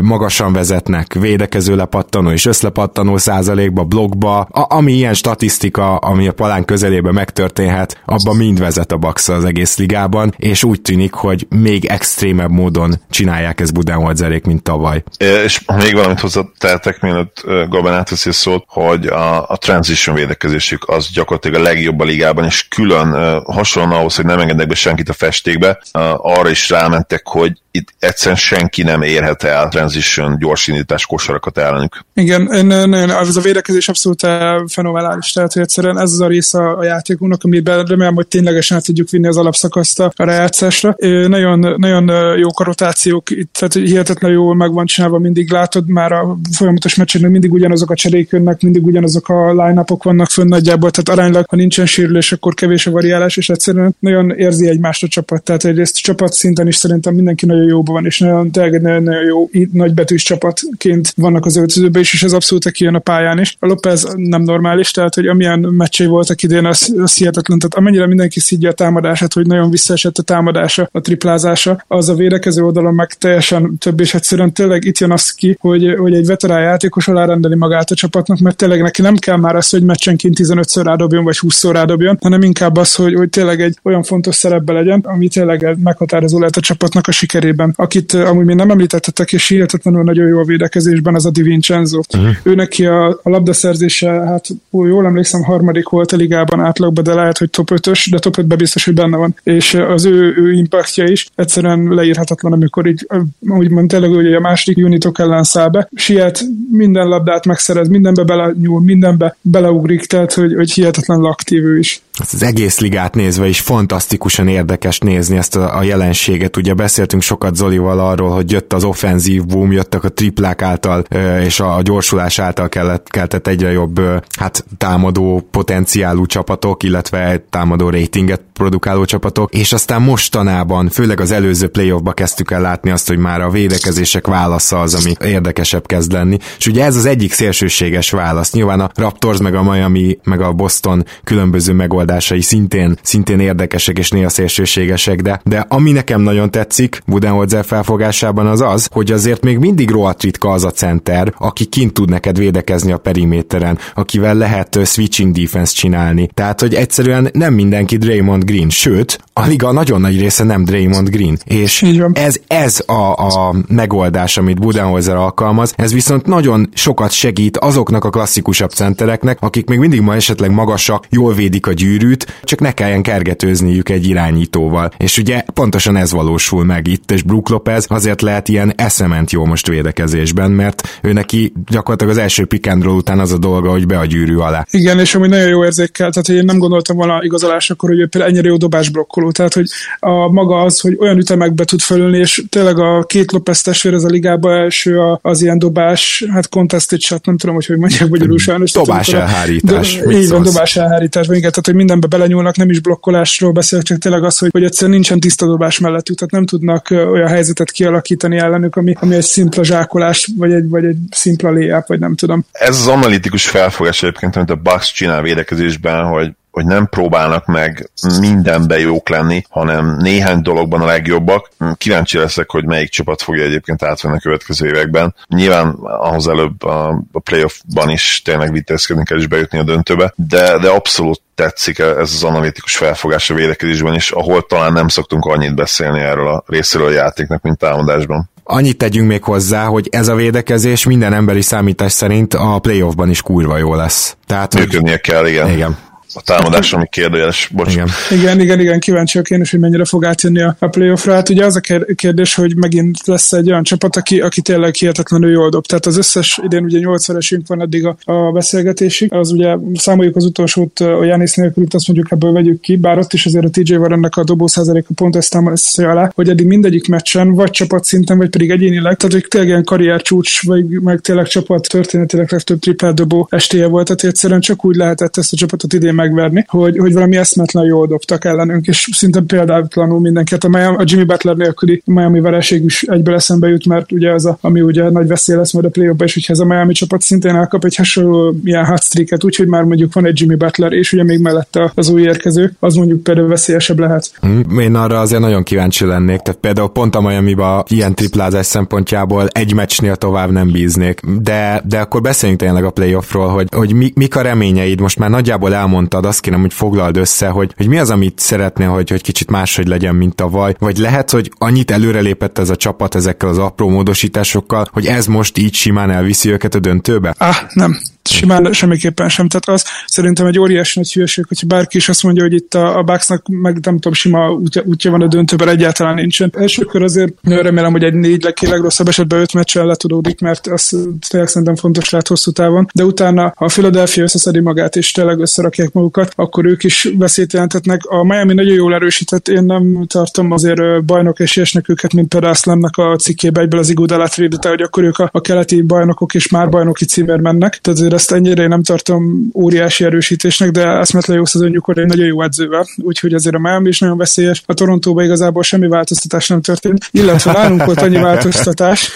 Speaker 4: magasan vezetnek, védekező lepattanó és összlepattanó százalékba, blogba, a, ami ilyen statisztika, ami a palán közelében megtörténhet, abban mind vezet a Bax az egész ligában, és úgy tűnik, hogy még extrémebb módon csinálják ezt Budenholzerék, mint tavaly.
Speaker 5: És még valamit hozzátehetek, mielőtt Gaben átveszi szót, hogy a, a transition védekezésük az gyakorlatilag a legjobb a ligában, és külön hasonlóan ahhoz, hogy nem engednek be senkit a festékbe, arra is rámentek, hogy itt egyszerűen senki nem érhet el transition gyorsindítás kosarakat ellenük.
Speaker 6: Igen, az a védekezés abszolút fenomenális, tehát hogy egyszerűen ez az a része a játékunknak, amiben remélem, hogy ténylegesen át tudjuk vinni az alapszakaszt a rájátszásra. Nagyon, nagyon jók a rotációk, tehát hihetetlen jól meg van csinálva, mindig látod már a folyamatos meccseknek mindig ugyanazok a cserék jönnek, mindig ugyanazok a line vannak fönn nagyjából, tehát aránylag, ha nincsen sérülés, akkor kevés a variálás, és egyszerűen nagyon érzi egymást a csapat. Tehát egyrészt csapat szinten is szerintem mindenki nagyon jóban van, és nagyon, tényleg nagyon, nagyon jó nagybetűs csapatként vannak az öltözőben is, és ez abszolút kijön a pályán is. A Lopez nem normális, tehát hogy amilyen meccsei voltak idén, az, az hihetetlen. Tehát amennyire mindenki szídja a támadását, hogy nagyon visszaesett a támadása, a triplázása, az a védekező oldalon meg teljesen több, és egyszerűen tényleg itt jön az ki, hogy, hogy egy veterán játékos alárendeli magát a csapatnak, mert tényleg neki nem kell már az, hogy meccsenként 15-ször rádobjon, vagy 20-szor rádobjon, hanem inkább az, hogy, hogy tényleg egy olyan fontos szerepbe legyen, ami tényleg meghatározó lehet a csapatnak a sikerében. Akit amúgy még nem említettetek, és hihetetlenül nagyon jó a védekezésben, az a Di Vincenzo. Uh-huh. Ő neki a, a labdaszerzése, hát ó, jól emlékszem, harmadik volt a ligában átlagban, de lehet, hogy top 5-ös, de top 5 biztos, hogy benne van. És az ő, ő impactja is egyszerűen leírhatatlan, amikor így, úgymond tényleg ugye a második unitok ellen száll be, siet, minden labdát megszerez, mindenbe belenyúl, mindenbe beleugrik, tehát hogy, hogy hihetetlen aktív ő is.
Speaker 4: Az egész ligát nézve is fantasztikusan érdekes nézni ezt a, a jelenséget. Ugye beszéltünk sokat Zolival arról, hogy jött az offenzív boom, jöttek a triplák által és a gyorsulás által kellett, keltett egyre jobb hát támadó potenciálú csapatok, illetve támadó ratinget produkáló csapatok, és aztán mostanában, főleg az előző playoffba kezdtük el látni azt, hogy már a védekezések válasza az, ami érdekesebb kezd lenni. És ugye ez az egyik szélsőséges válasz. Nyilván a Raptors, meg a Miami, meg a Boston különböző megoldásai szintén, szintén érdekesek és néha szélsőséges ellenségesek, de, de ami nekem nagyon tetszik Budenholzer felfogásában az az, hogy azért még mindig rohadt ritka az a center, aki kint tud neked védekezni a periméteren, akivel lehet switching defense csinálni. Tehát, hogy egyszerűen nem mindenki Draymond Green, sőt, a liga nagyon nagy része nem Draymond Green. És ez, ez a, a megoldás, amit Budenholzer alkalmaz, ez viszont nagyon sokat segít azoknak a klasszikusabb centereknek, akik még mindig ma esetleg magasak, jól védik a gyűrűt, csak ne kelljen kergetőzniük egy irányítóval. És ugye pontosan ez valósul meg itt, és Brook Lopez azért lehet ilyen eszement jó most védekezésben, mert ő neki gyakorlatilag az első pikendról után az a dolga, hogy be a gyűrű alá.
Speaker 6: Igen, és ami nagyon jó érzékel, tehát én nem gondoltam volna igazolásakor, hogy ő például ennyire jó dobás blokkoló, tehát hogy a maga az, hogy olyan ütemekbe tud fölülni, és tényleg a két Lopez testvér az a ligába első az ilyen dobás, hát contested shot, nem tudom, hogy hogy mondják magyarul sajnos.
Speaker 4: Dobás elhárítás.
Speaker 6: Do, így van, dobás elhárítás, igen, tehát hogy mindenbe belenyúlnak, nem is blokkolásról beszélek, csak tényleg az, hogy, hogy egyszerűen nincsen tiszta dobás mellettük, tehát nem tudnak olyan helyzetet kialakítani ellenük, ami, ami egy szimpla zsákolás, vagy egy, vagy egy szimpla léjáp, vagy nem tudom.
Speaker 5: Ez az analitikus felfogás egyébként, amit a Bucks csinál védekezésben, hogy hogy nem próbálnak meg mindenben jók lenni, hanem néhány dologban a legjobbak. Kíváncsi leszek, hogy melyik csapat fogja egyébként átvenni a következő években. Nyilván ahhoz előbb a, a playoffban is tényleg vitézkedni kell és bejutni a döntőbe, de, de abszolút tetszik ez az analitikus felfogás a védekezésben is, ahol talán nem szoktunk annyit beszélni erről a részéről a játéknak, mint támadásban.
Speaker 4: Annyit tegyünk még hozzá, hogy ez a védekezés minden emberi számítás szerint a playoffban is kurva jó lesz.
Speaker 5: Tehát, Működnie hogy... kell, igen.
Speaker 4: igen
Speaker 5: a támadás, ami kérdőjeles. Bocs.
Speaker 6: Igen. igen, igen, igen, kíváncsiak én is, hogy mennyire fog átjönni a, a playoffra. Hát ugye az a kérdés, hogy megint lesz egy olyan csapat, aki, aki tényleg hihetetlenül jól dob. Tehát az összes idén ugye 8 esünk van eddig a, a beszélgetésig. Az ugye számoljuk az utolsót a Jánisz nélkül, azt mondjuk ebből vegyük ki, bár ott is azért a TJ van ennek a dobó százaléka pont ezt támasztja alá, hogy eddig mindegyik meccsen, vagy csapat szinten, vagy pedig egyénileg, tehát hogy tényleg ilyen karrier csúcs, vagy meg tényleg csapat történetileg legtöbb triplát dobó estéje volt, tehát egyszerűen csak úgy lehetett ezt a csapatot idén megverni, hogy, hogy valami eszmetlen jól dobtak ellenünk, és szinte példálatlanul mindenket. A, Miami, a Jimmy Butler nélküli Miami vereség is egyből eszembe jut, mert ugye az, a, ami ugye nagy veszély lesz majd a play és hogyha ez a Miami csapat szintén elkap egy hasonló ilyen hot streaket, úgyhogy már mondjuk van egy Jimmy Butler, és ugye még mellette az új érkező, az mondjuk például veszélyesebb lehet.
Speaker 4: Mm, én arra azért nagyon kíváncsi lennék, tehát például pont a miami ilyen triplázás szempontjából egy meccsnél tovább nem bíznék, de, de akkor beszéljünk tényleg a playoffról, hogy, hogy mi, mik a reményeid, most már nagyjából elmondtad, azt kérem, hogy foglald össze, hogy, hogy mi az, amit szeretnél, hogy, hogy kicsit máshogy legyen, mint tavaly, vagy lehet, hogy annyit előrelépett ez a csapat ezekkel az apró módosításokkal, hogy ez most így simán elviszi őket a döntőbe?
Speaker 6: Ah, nem simán semmiképpen sem. Tehát az szerintem egy óriási nagy hülyeség, hogyha bárki is azt mondja, hogy itt a, a Bucksnak meg nem tudom, sima útja, útja van a döntőben, egyáltalán nincsen. Elsőkör azért nagyon remélem, hogy egy négy leg, legrosszabb esetben öt meccsen letudódik, mert az tényleg szerintem fontos lehet hosszú távon. De utána, ha a Philadelphia összeszedi magát és tényleg összerakják magukat, akkor ők is veszélyt jelentetnek. A Miami nagyon jól erősített, én nem tartom azért bajnok esélyesnek őket, mint például Aslannak a cikkébe egyből az Igudalát védete, hogy akkor ők a, a keleti bajnokok és már bajnoki címer mennek. Tehát azért ezt ennyire nem tartom óriási erősítésnek, de eszmetlen jó szezonjukor egy nagyon jó edzővel, úgyhogy azért a Miami is nagyon veszélyes. A Torontóban igazából semmi változtatás nem történt, illetve nálunk volt annyi változtatás.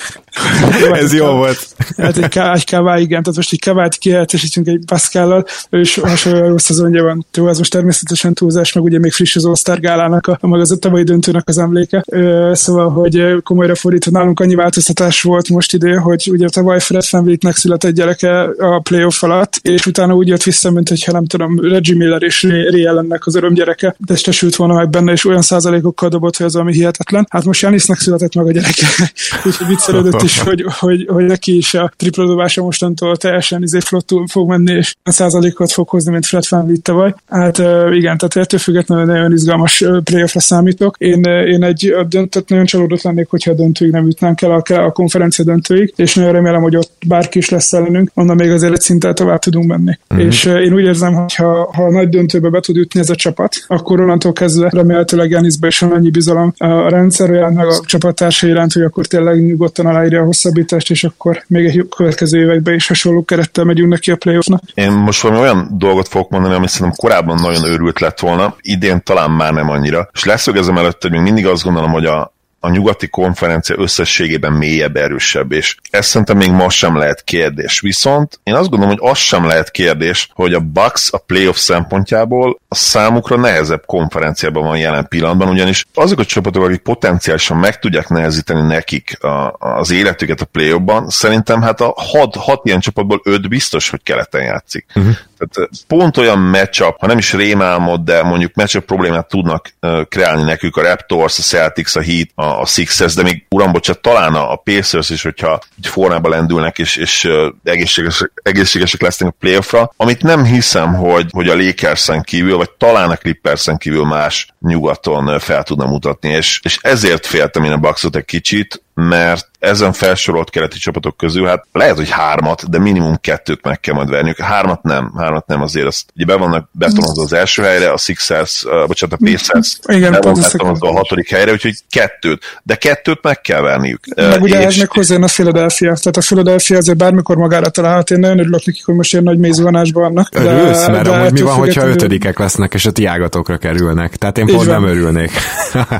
Speaker 4: Ez jó volt.
Speaker 6: Hát egy, ká, egy kává, igen, tehát most egy kávát kihelyettesítünk egy Pascallal, ő is hasonló jó szezonja van. Jó, ez most természetesen túlzás, meg ugye még friss az All-Star gálának, a, meg az a tavalyi döntőnek az emléke. Ö, szóval, hogy komolyra fordítva nálunk annyi változtatás volt most idő, hogy ugye tavaly Fred Fanvlietnek született gyereke a playoff alatt, és utána úgy jött vissza, mint hogyha nem tudom, Reggie Miller és Ray Allennek az örömgyereke testesült volna meg benne, és olyan százalékokkal dobott, hogy az ami hihetetlen. Hát most Janisnak született meg a gyereke, úgyhogy viccelődött is, hogy, hogy, hogy neki is a tripla dobása mostantól teljesen izé flottul fog menni, és a százalékot fog hozni, mint Fred Van tavaly. Hát igen, tehát ettől függetlenül nagyon izgalmas playoffra számítok. Én, én egy döntött nagyon csalódott lennék, hogyha a döntőig nem jutnánk el a, a konferencia döntőig, és nagyon remélem, hogy ott bárki is lesz ellenünk, onnan még azért egy szinten tovább tudunk menni. Mm-hmm. És én úgy érzem, hogy ha, ha a nagy döntőbe be tud jutni ez a csapat, akkor onnantól kezdve remélhetőleg Janisbe is annyi bizalom a rendszer olyan, meg a csapattársai iránt, hogy akkor tényleg nyugodtan aláírja a hosszabbítást, és akkor még egy következő években is hasonló kerettel megyünk neki a playoffnak.
Speaker 5: Én most valami olyan dolgot fogok mondani, ami szerintem korábban nagyon őrült lett volna, idén talán már nem annyira. És leszögezem előtt, hogy még mindig azt gondolom, hogy a, a nyugati konferencia összességében mélyebb, erősebb, és ez szerintem még ma sem lehet kérdés. Viszont én azt gondolom, hogy az sem lehet kérdés, hogy a Bucks a playoff szempontjából a számukra nehezebb konferenciában van jelen pillanatban, ugyanis azok a csapatok, akik potenciálisan meg tudják nehezíteni nekik a, az életüket a playoffban, szerintem hát a hat, hat ilyen csapatból öt biztos, hogy keleten játszik. Uh-huh. Tehát pont olyan matchup, ha nem is rémálmod, de mondjuk matchup problémát tudnak kreálni nekük a Raptors, a Celtics, a Heat, a, a Sixers, de még uram, bocsánat, talán a, a Pacers is, hogyha egy formába lendülnek, és, és egészséges, egészségesek lesznek a playoffra, amit nem hiszem, hogy, hogy a Lakersen kívül, vagy talán a Clippersen kívül más nyugaton fel tudna mutatni, és, és ezért féltem én a Bucksot egy kicsit, mert ezen felsorolt keleti csapatok közül, hát lehet, hogy hármat, de minimum kettőt meg kell majd verniük. Hármat nem, hármat nem azért, azt ugye be vannak betonozva az első helyre, a Sixers, uh, bocsánat, a Pacers
Speaker 6: Igen,
Speaker 5: be vannak betonozva a hatodik helyre, úgyhogy kettőt, de kettőt meg kell verniük.
Speaker 6: Meg ugye ez meg hozzá a Philadelphia, tehát a Philadelphia azért bármikor magára találhat, én nagyon örülök nekik, hogy most ilyen nagy mélyzónásban vannak.
Speaker 4: De, Örülsz, mert de amúgy mi van, hogyha ötödikek lesznek, és a ti ágatokra kerülnek. Tehát én pont nem örülnék.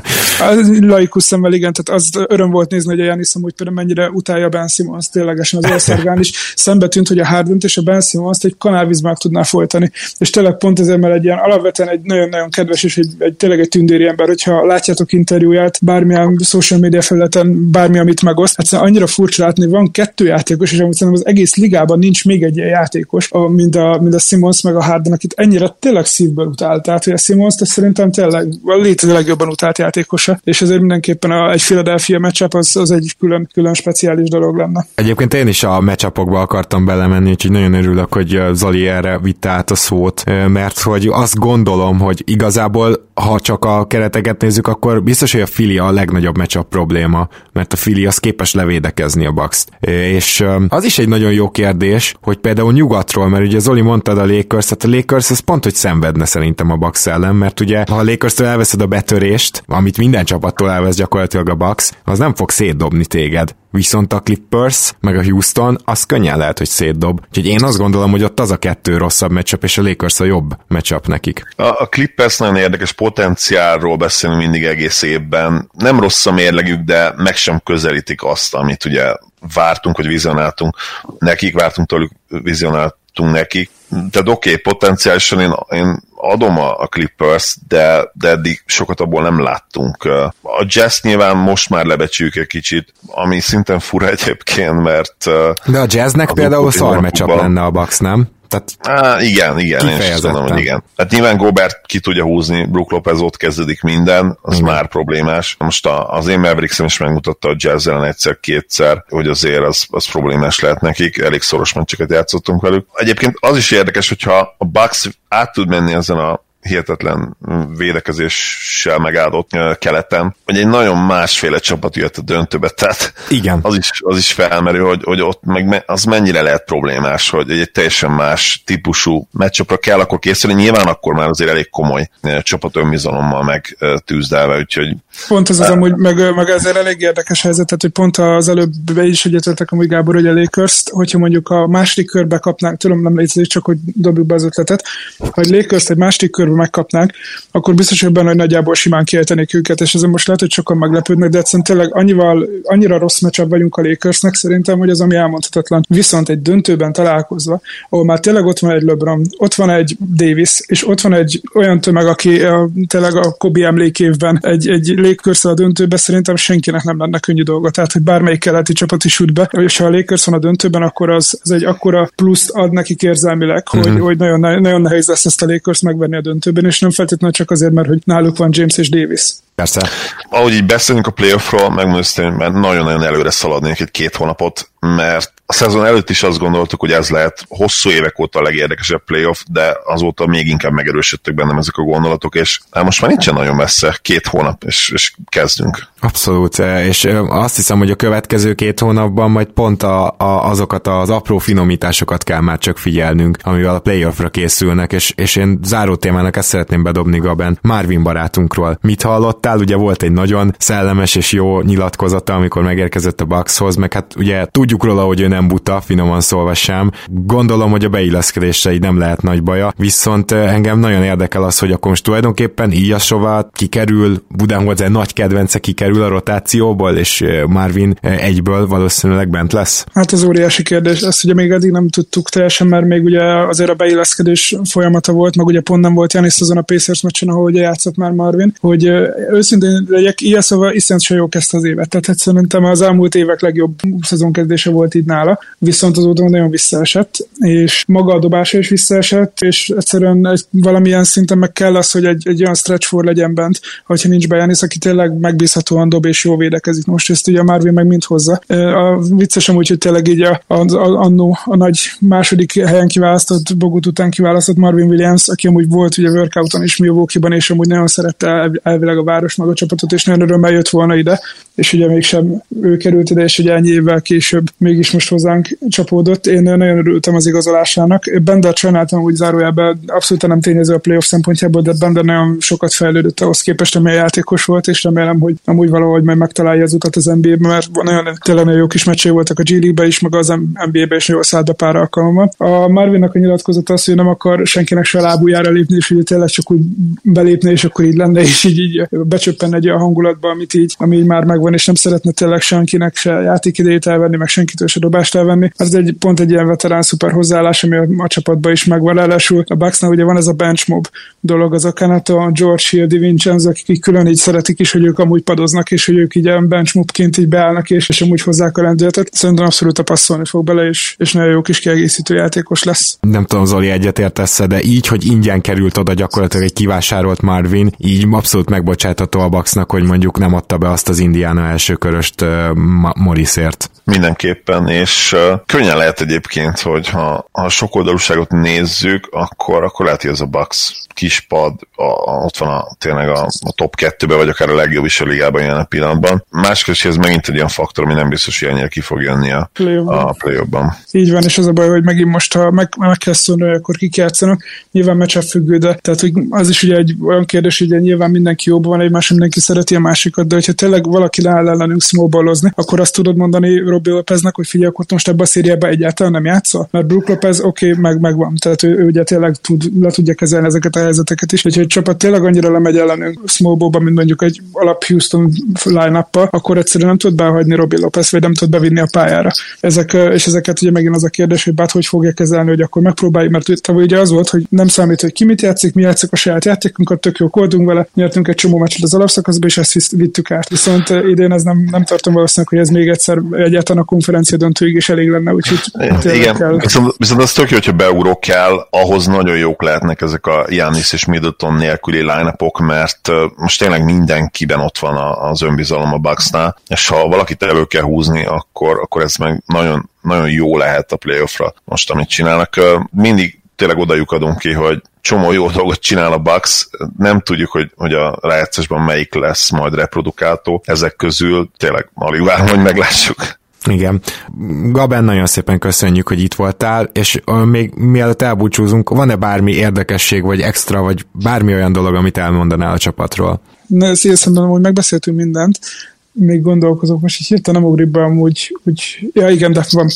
Speaker 6: Laikus szemmel igen, tehát az öröm volt nézni, hogy a Janis amúgy például mennyire utálja Ben Simmons ténylegesen az országán is. Szembe tűnt, hogy a Hardent és a Ben Simmons egy kanálvízben tudná folytani. És tényleg pont ezért, mert egy ilyen alapvetően egy nagyon-nagyon kedves és egy, egy tényleg egy tündéri ember, hogyha látjátok interjúját bármilyen social media felületen, bármi, amit megoszt, egyszerűen annyira furcsa látni, van kettő játékos, és amúgy szerintem az egész ligában nincs még egy ilyen játékos, mint a, mint a Simmons meg a Harden, akit ennyire tényleg szívből utált. Tehát, hogy a Simmons szerintem tényleg a létező legjobban utált játékosa, és ezért mindenképpen a, egy Philadelphia matchup az, az egy külön, külön speciális dolog lenne.
Speaker 4: Egyébként én is a matchupokba akartam belemenni, úgyhogy nagyon örülök, hogy Zali erre vitte át a szót, mert hogy azt gondolom, hogy igazából, ha csak a kereteket nézzük, akkor biztos, hogy a Fili a legnagyobb matchup probléma, mert a Fili az képes levédekezni a bucks És az is egy nagyon jó kérdés, hogy például nyugatról, mert ugye Zoli mondtad a Lakers, tehát a Lakers az pont, hogy szenvedne szerintem a Bucks ellen, mert ugye ha a Lakers-től elveszed a betörést, amit minden csapattól elvesz gyakorlatilag a Bucks, az nem fog szétdobni téged. Viszont a Clippers, meg a Houston, az könnyen lehet, hogy szétdob. Úgyhogy én azt gondolom, hogy ott az a kettő rosszabb matchup, és a Lakers a jobb matchup nekik.
Speaker 5: A, a Clippers nagyon érdekes potenciálról beszélünk mindig egész évben. Nem rossz a mérlegük, de meg sem közelítik azt, amit ugye vártunk, hogy vizionáltunk nekik, vártunk tőlük, vizionáltunk nekik. Tehát oké, okay, potenciálisan én, én adom a, a Clippers, de, de eddig sokat abból nem láttunk. A Jazz nyilván most már lebecsüljük egy kicsit, ami szinten fura egyébként, mert...
Speaker 4: De a Jazznek például szar lenne a Bucks, nem?
Speaker 5: Tehát Á, igen, igen, én is tudom, hogy igen. Hát nyilván Gobert ki tudja húzni, Brook Lopez ott kezdődik minden, az igen. már problémás. Most a, az én Mavericks is megmutatta a jazz egyszer-kétszer, hogy azért az, az problémás lehet nekik, elég szoros meccseket játszottunk velük. Egyébként az is érdekes, hogyha a Bucks át tud menni ezen a hihetetlen védekezéssel megáldott keleten, hogy egy nagyon másféle csapat jött a döntőbe, tehát
Speaker 4: Igen.
Speaker 5: Az, is, az is felmerül, hogy, hogy ott meg az mennyire lehet problémás, hogy egy teljesen más típusú meccsapra kell akkor készülni, nyilván akkor már azért elég komoly csapat önbizalommal meg tűzdelve, úgyhogy...
Speaker 6: Pont ez az amúgy, meg, meg ezért elég érdekes helyzet, tehát hogy pont az előbb be is egyetértek amúgy Gábor, hogy a lakers hogyha mondjuk a második körbe kapnánk, tudom nem létezik, csak hogy dobjuk be az ötletet, hogy lakers egy második körbe megkapnák, akkor biztos, hogy benne, hogy nagyjából simán kiejtenék őket, és ezen most lehet, hogy sokan meglepődnek, de egyszerűen tényleg annyival, annyira rossz meccsebb vagyunk a Lakersnek szerintem, hogy az ami elmondhatatlan. Viszont egy döntőben találkozva, ahol már tényleg ott van egy LeBron, ott van egy Davis, és ott van egy olyan tömeg, aki a, tényleg a Kobe emlékévben egy, egy lakers a döntőben szerintem senkinek nem lenne könnyű dolga. Tehát, hogy bármelyik keleti csapat is üt be, és ha a Lakers van a döntőben, akkor az, az egy akkora pluszt ad nekik érzelmileg, hogy, mm-hmm. hogy nagyon, nagyon nehéz lesz ezt a Lakers megvenni a döntőben döntőben, és nem feltétlenül csak azért, mert hogy náluk van James és Davis.
Speaker 4: Persze.
Speaker 5: Ahogy így beszélünk a playoffról, megmondom, mert nagyon-nagyon előre szaladnék egy két hónapot, mert a szezon előtt is azt gondoltuk, hogy ez lehet hosszú évek óta a legérdekesebb playoff, de azóta még inkább megerősödtek bennem ezek a gondolatok, és hát most már nincsen nagyon messze, két hónap, és, és kezdünk.
Speaker 4: Abszolút, és azt hiszem, hogy a következő két hónapban majd pont a, a, azokat az apró finomításokat kell már csak figyelnünk, amivel a playoffra készülnek, és, és én záró témának ezt szeretném bedobni Gaben, Marvin barátunkról. Mit hallott mondtál, ugye volt egy nagyon szellemes és jó nyilatkozata, amikor megérkezett a Buckshoz, meg hát ugye tudjuk róla, hogy ő nem buta, finoman szólva sem. Gondolom, hogy a beilleszkedésre így nem lehet nagy baja, viszont engem nagyon érdekel az, hogy akkor most tulajdonképpen Ilyasova kikerül, Budenholzer nagy kedvence kikerül a rotációból, és Marvin egyből valószínűleg bent lesz?
Speaker 6: Hát ez óriási kérdés. Ezt ugye még eddig nem tudtuk teljesen, mert még ugye azért a beilleszkedés folyamata volt, meg ugye pont nem volt Janis azon a Pacers meccsen, ahol ugye játszott már Marvin, hogy őszintén legyek, ilyen szóval iszonyat se jó kezdte az évet. Tehát hát szerintem az elmúlt évek legjobb szezonkezdése volt így nála, viszont azóta nagyon visszaesett, és maga a dobása is visszaesett, és egyszerűen egy, valamilyen szinten meg kell az, hogy egy, egy olyan stretch for legyen bent, hogyha nincs Janis, aki tényleg megbízhatóan dob és jó védekezik. Most ezt ugye Marvin meg mind hozza. A viccesem úgy, hogy tényleg így a, a, a, a, a nagy második helyen kiválasztott, Bogut után kiválasztott Marvin Williams, aki amúgy volt ugye workouton is Milwaukee-ban, és amúgy nagyon szerette elvileg a város maga csapatot, és nagyon örömmel jött volna ide, és ugye mégsem ő került ide, és ugye ennyi évvel később mégis most hozzánk csapódott. Én nagyon örültem az igazolásának. Bender sajnáltam úgy zárójában, abszolút nem tényező a playoff szempontjából, de Bender nagyon sokat fejlődött ahhoz képest, amely játékos volt, és remélem, hogy amúgy valahogy majd megtalálja az utat az NBA-be, mert nagyon, tényleg jó kis meccsé voltak a G League-be is, meg az NBA-be is jól szállt be pár alkalommal. A Marvinnak a nyilatkozata az, hogy nem akar senkinek se lábújára lépni, és hogy tényleg csak úgy belépni, és akkor így lenne, és így, így becsöppen egy olyan hangulatba, amit így, ami így már megvan, és nem szeretne tényleg senkinek se játékidejét elvenni, meg senkitől se dobást elvenni. Ez egy pont egy ilyen veterán szuper hozzáállás, ami a, a csapatban is megvan. Ráadásul a Bucksnál ugye van ez a bench mob dolog, az a Kanato, George Hill, Di Vincenzo, akik külön így szeretik is, hogy ők amúgy padoznak, és hogy ők így bench mobként így beállnak, és, és amúgy hozzák a lendületet. Szerintem abszolút passzolni fog bele, és, és nagyon jó kis kiegészítő játékos lesz.
Speaker 4: Nem tudom, Zoli egyetértesz de így, hogy ingyen került oda gyakorlatilag egy kivásárolt Marvin, így abszolút megbocsátható a Bucksnak, hogy mondjuk nem adta be azt az Indiana első köröst Morrisért.
Speaker 5: Mindenképpen, és könnyen lehet egyébként, hogy ha, ha sok oldalúságot nézzük, akkor, akkor lehet, hogy ez a Kispad, a, a, ott van a, tényleg a, a top kettőbe, vagy akár a legjobb is a ligában jelen a pillanatban. Másképp ez megint egy olyan faktor, ami nem biztos, hogy ennyire ki fog jönni a, a play
Speaker 6: Így van, és az a baj, hogy megint most, ha meg, meg kell szólni, akkor kik játszanak, nyilván meccsel függő, de tehát hogy az is ugye egy olyan kérdés, hogy nyilván mindenki jobban van egymás, mindenki szereti a másikat, de hogyha tényleg valaki leáll ellenünk smallballozni, akkor azt tudod mondani Robbie Lopeznek, hogy figyelj, akkor most ebbe a szériába egyáltalán nem játszol, mert Brook Lopez oké, okay, meg, megvan, tehát ő, ő, ugye tényleg tud, le tudja kezelni ezeket a helyzeteket is. Hogyha egy csapat tényleg annyira lemegy ellenünk smallballba, mint mondjuk egy alap Houston line akkor egyszerűen nem tud behagyni Robbie Lopez, vagy nem tud bevinni a pályára. Ezek, és ezeket ugye megint az a kérdés, hogy bát hogy fogja kezelni, hogy akkor megpróbáljuk, mert tavaly ugye az volt, hogy nem számít, hogy ki mit játszik, mi játszik a saját játékunkat, tök jó koldunk vele, nyertünk egy csomó meccset az alapszakaszba, és ezt vittük át. Viszont idén ez nem, nem tartom valószínűleg, hogy ez még egyszer egyáltalán a konferencia döntőig is elég lenne, úgyhogy
Speaker 5: Igen, kell. Viszont, viszont az tök jó, hogyha beugró kell, ahhoz nagyon jók lehetnek ezek a Janis és Middleton nélküli line mert most tényleg mindenkiben ott van az önbizalom a Bucksnál, és ha valakit elő kell húzni, akkor, akkor ez meg nagyon, nagyon jó lehet a playoffra most, amit csinálnak. Mindig tényleg odajuk adunk ki, hogy csomó jó dolgot csinál a Bucks, nem tudjuk, hogy, hogy a rájátszásban melyik lesz majd reprodukáltó. Ezek közül tényleg alig várom, hogy meglássuk.
Speaker 4: Igen. Gaben, nagyon szépen köszönjük, hogy itt voltál, és még mielőtt elbúcsúzunk, van-e bármi érdekesség, vagy extra, vagy bármi olyan dolog, amit elmondanál a csapatról?
Speaker 6: Ne, szerintem, hogy megbeszéltünk mindent, még gondolkozok, most így hirtelen nem ugrik be amúgy, hogy ja igen, de van.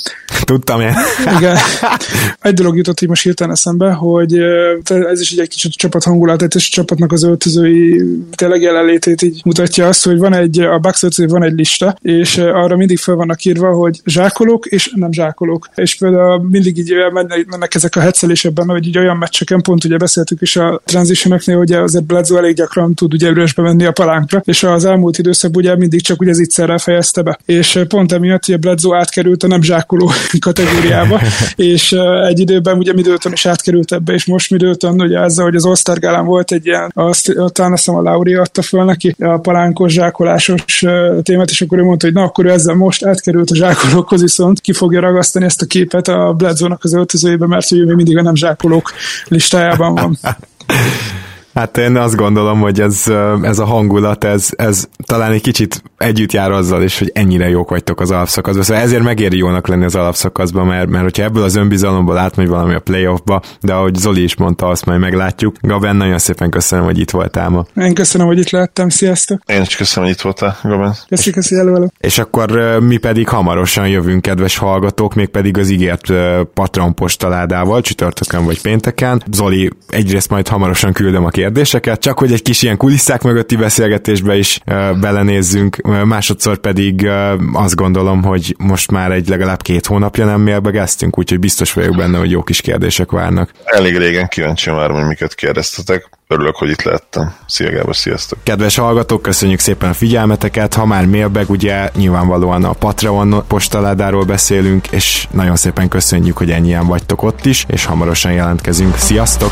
Speaker 4: Tudtam én.
Speaker 6: igen. Egy dolog jutott hogy most hirtelen eszembe, hogy ez is egy kicsit csapat hangulatát, és a csapatnak az öltözői tényleg jelenlétét így mutatja azt, hogy van egy, a Bucks öltöző van egy lista, és arra mindig fel vannak írva, hogy zsákolók és nem zsákolók. És például mindig így mennek ezek a hetszelésekben, hogy így olyan meccseken, pont ugye beszéltük is a transitionoknél, hogy azért Bledsoe elég gyakran tud ugye üresbe menni a palánkra, és az elmúlt időszakban ugye mindig csak ugye zicserrel fejezte be. És pont emiatt ugye Bledsoe átkerült a nem zsákoló kategóriába, és egy időben ugye Middleton is átkerült ebbe, és most Middleton ugye ezzel, hogy az All-Star gálán volt egy ilyen, azt, talán azt a Lauri adta föl neki a palánkos zsákolásos témát, és akkor ő mondta, hogy na akkor ő ezzel most átkerült a zsákolókhoz, viszont ki fogja ragasztani ezt a képet a Bledsoe-nak az öltözőjébe, mert ő még mindig a nem zsákolók listájában van.
Speaker 4: Hát én azt gondolom, hogy ez, ez a hangulat, ez, ez talán egy kicsit együtt jár azzal is, hogy ennyire jók vagytok az alapszakaszban. Szóval ezért megéri jónak lenni az alapszakaszban, mert, mert hogyha ebből az önbizalomból átmegy valami a playoffba, de ahogy Zoli is mondta, azt majd meglátjuk. Gaben, nagyon szépen köszönöm, hogy itt voltál ma.
Speaker 6: Én köszönöm, hogy itt lehettem. Sziasztok!
Speaker 5: Én is köszönöm, hogy itt voltál, Gaben.
Speaker 6: Köszi, köszi, elő,
Speaker 4: És akkor mi pedig hamarosan jövünk, kedves hallgatók, még pedig az ígért Patron postaládával, csütörtökön vagy pénteken. Zoli, egyrészt majd hamarosan küldöm a kérdéseket, csak hogy egy kis ilyen kulisszák mögötti beszélgetésbe is belenézzünk, másodszor pedig azt gondolom, hogy most már egy legalább két hónapja nem mailbageztünk, úgyhogy biztos vagyok benne, hogy jó kis kérdések várnak.
Speaker 5: Elég régen kíváncsi már, hogy miket kérdeztetek. Örülök, hogy itt lehettem. Szia Gábor, sziasztok!
Speaker 4: Kedves hallgatók, köszönjük szépen a figyelmeteket. Ha már mailbag, ugye nyilvánvalóan a Patreon postaládáról beszélünk, és nagyon szépen köszönjük, hogy ennyien vagytok ott is, és hamarosan jelentkezünk. Sziasztok!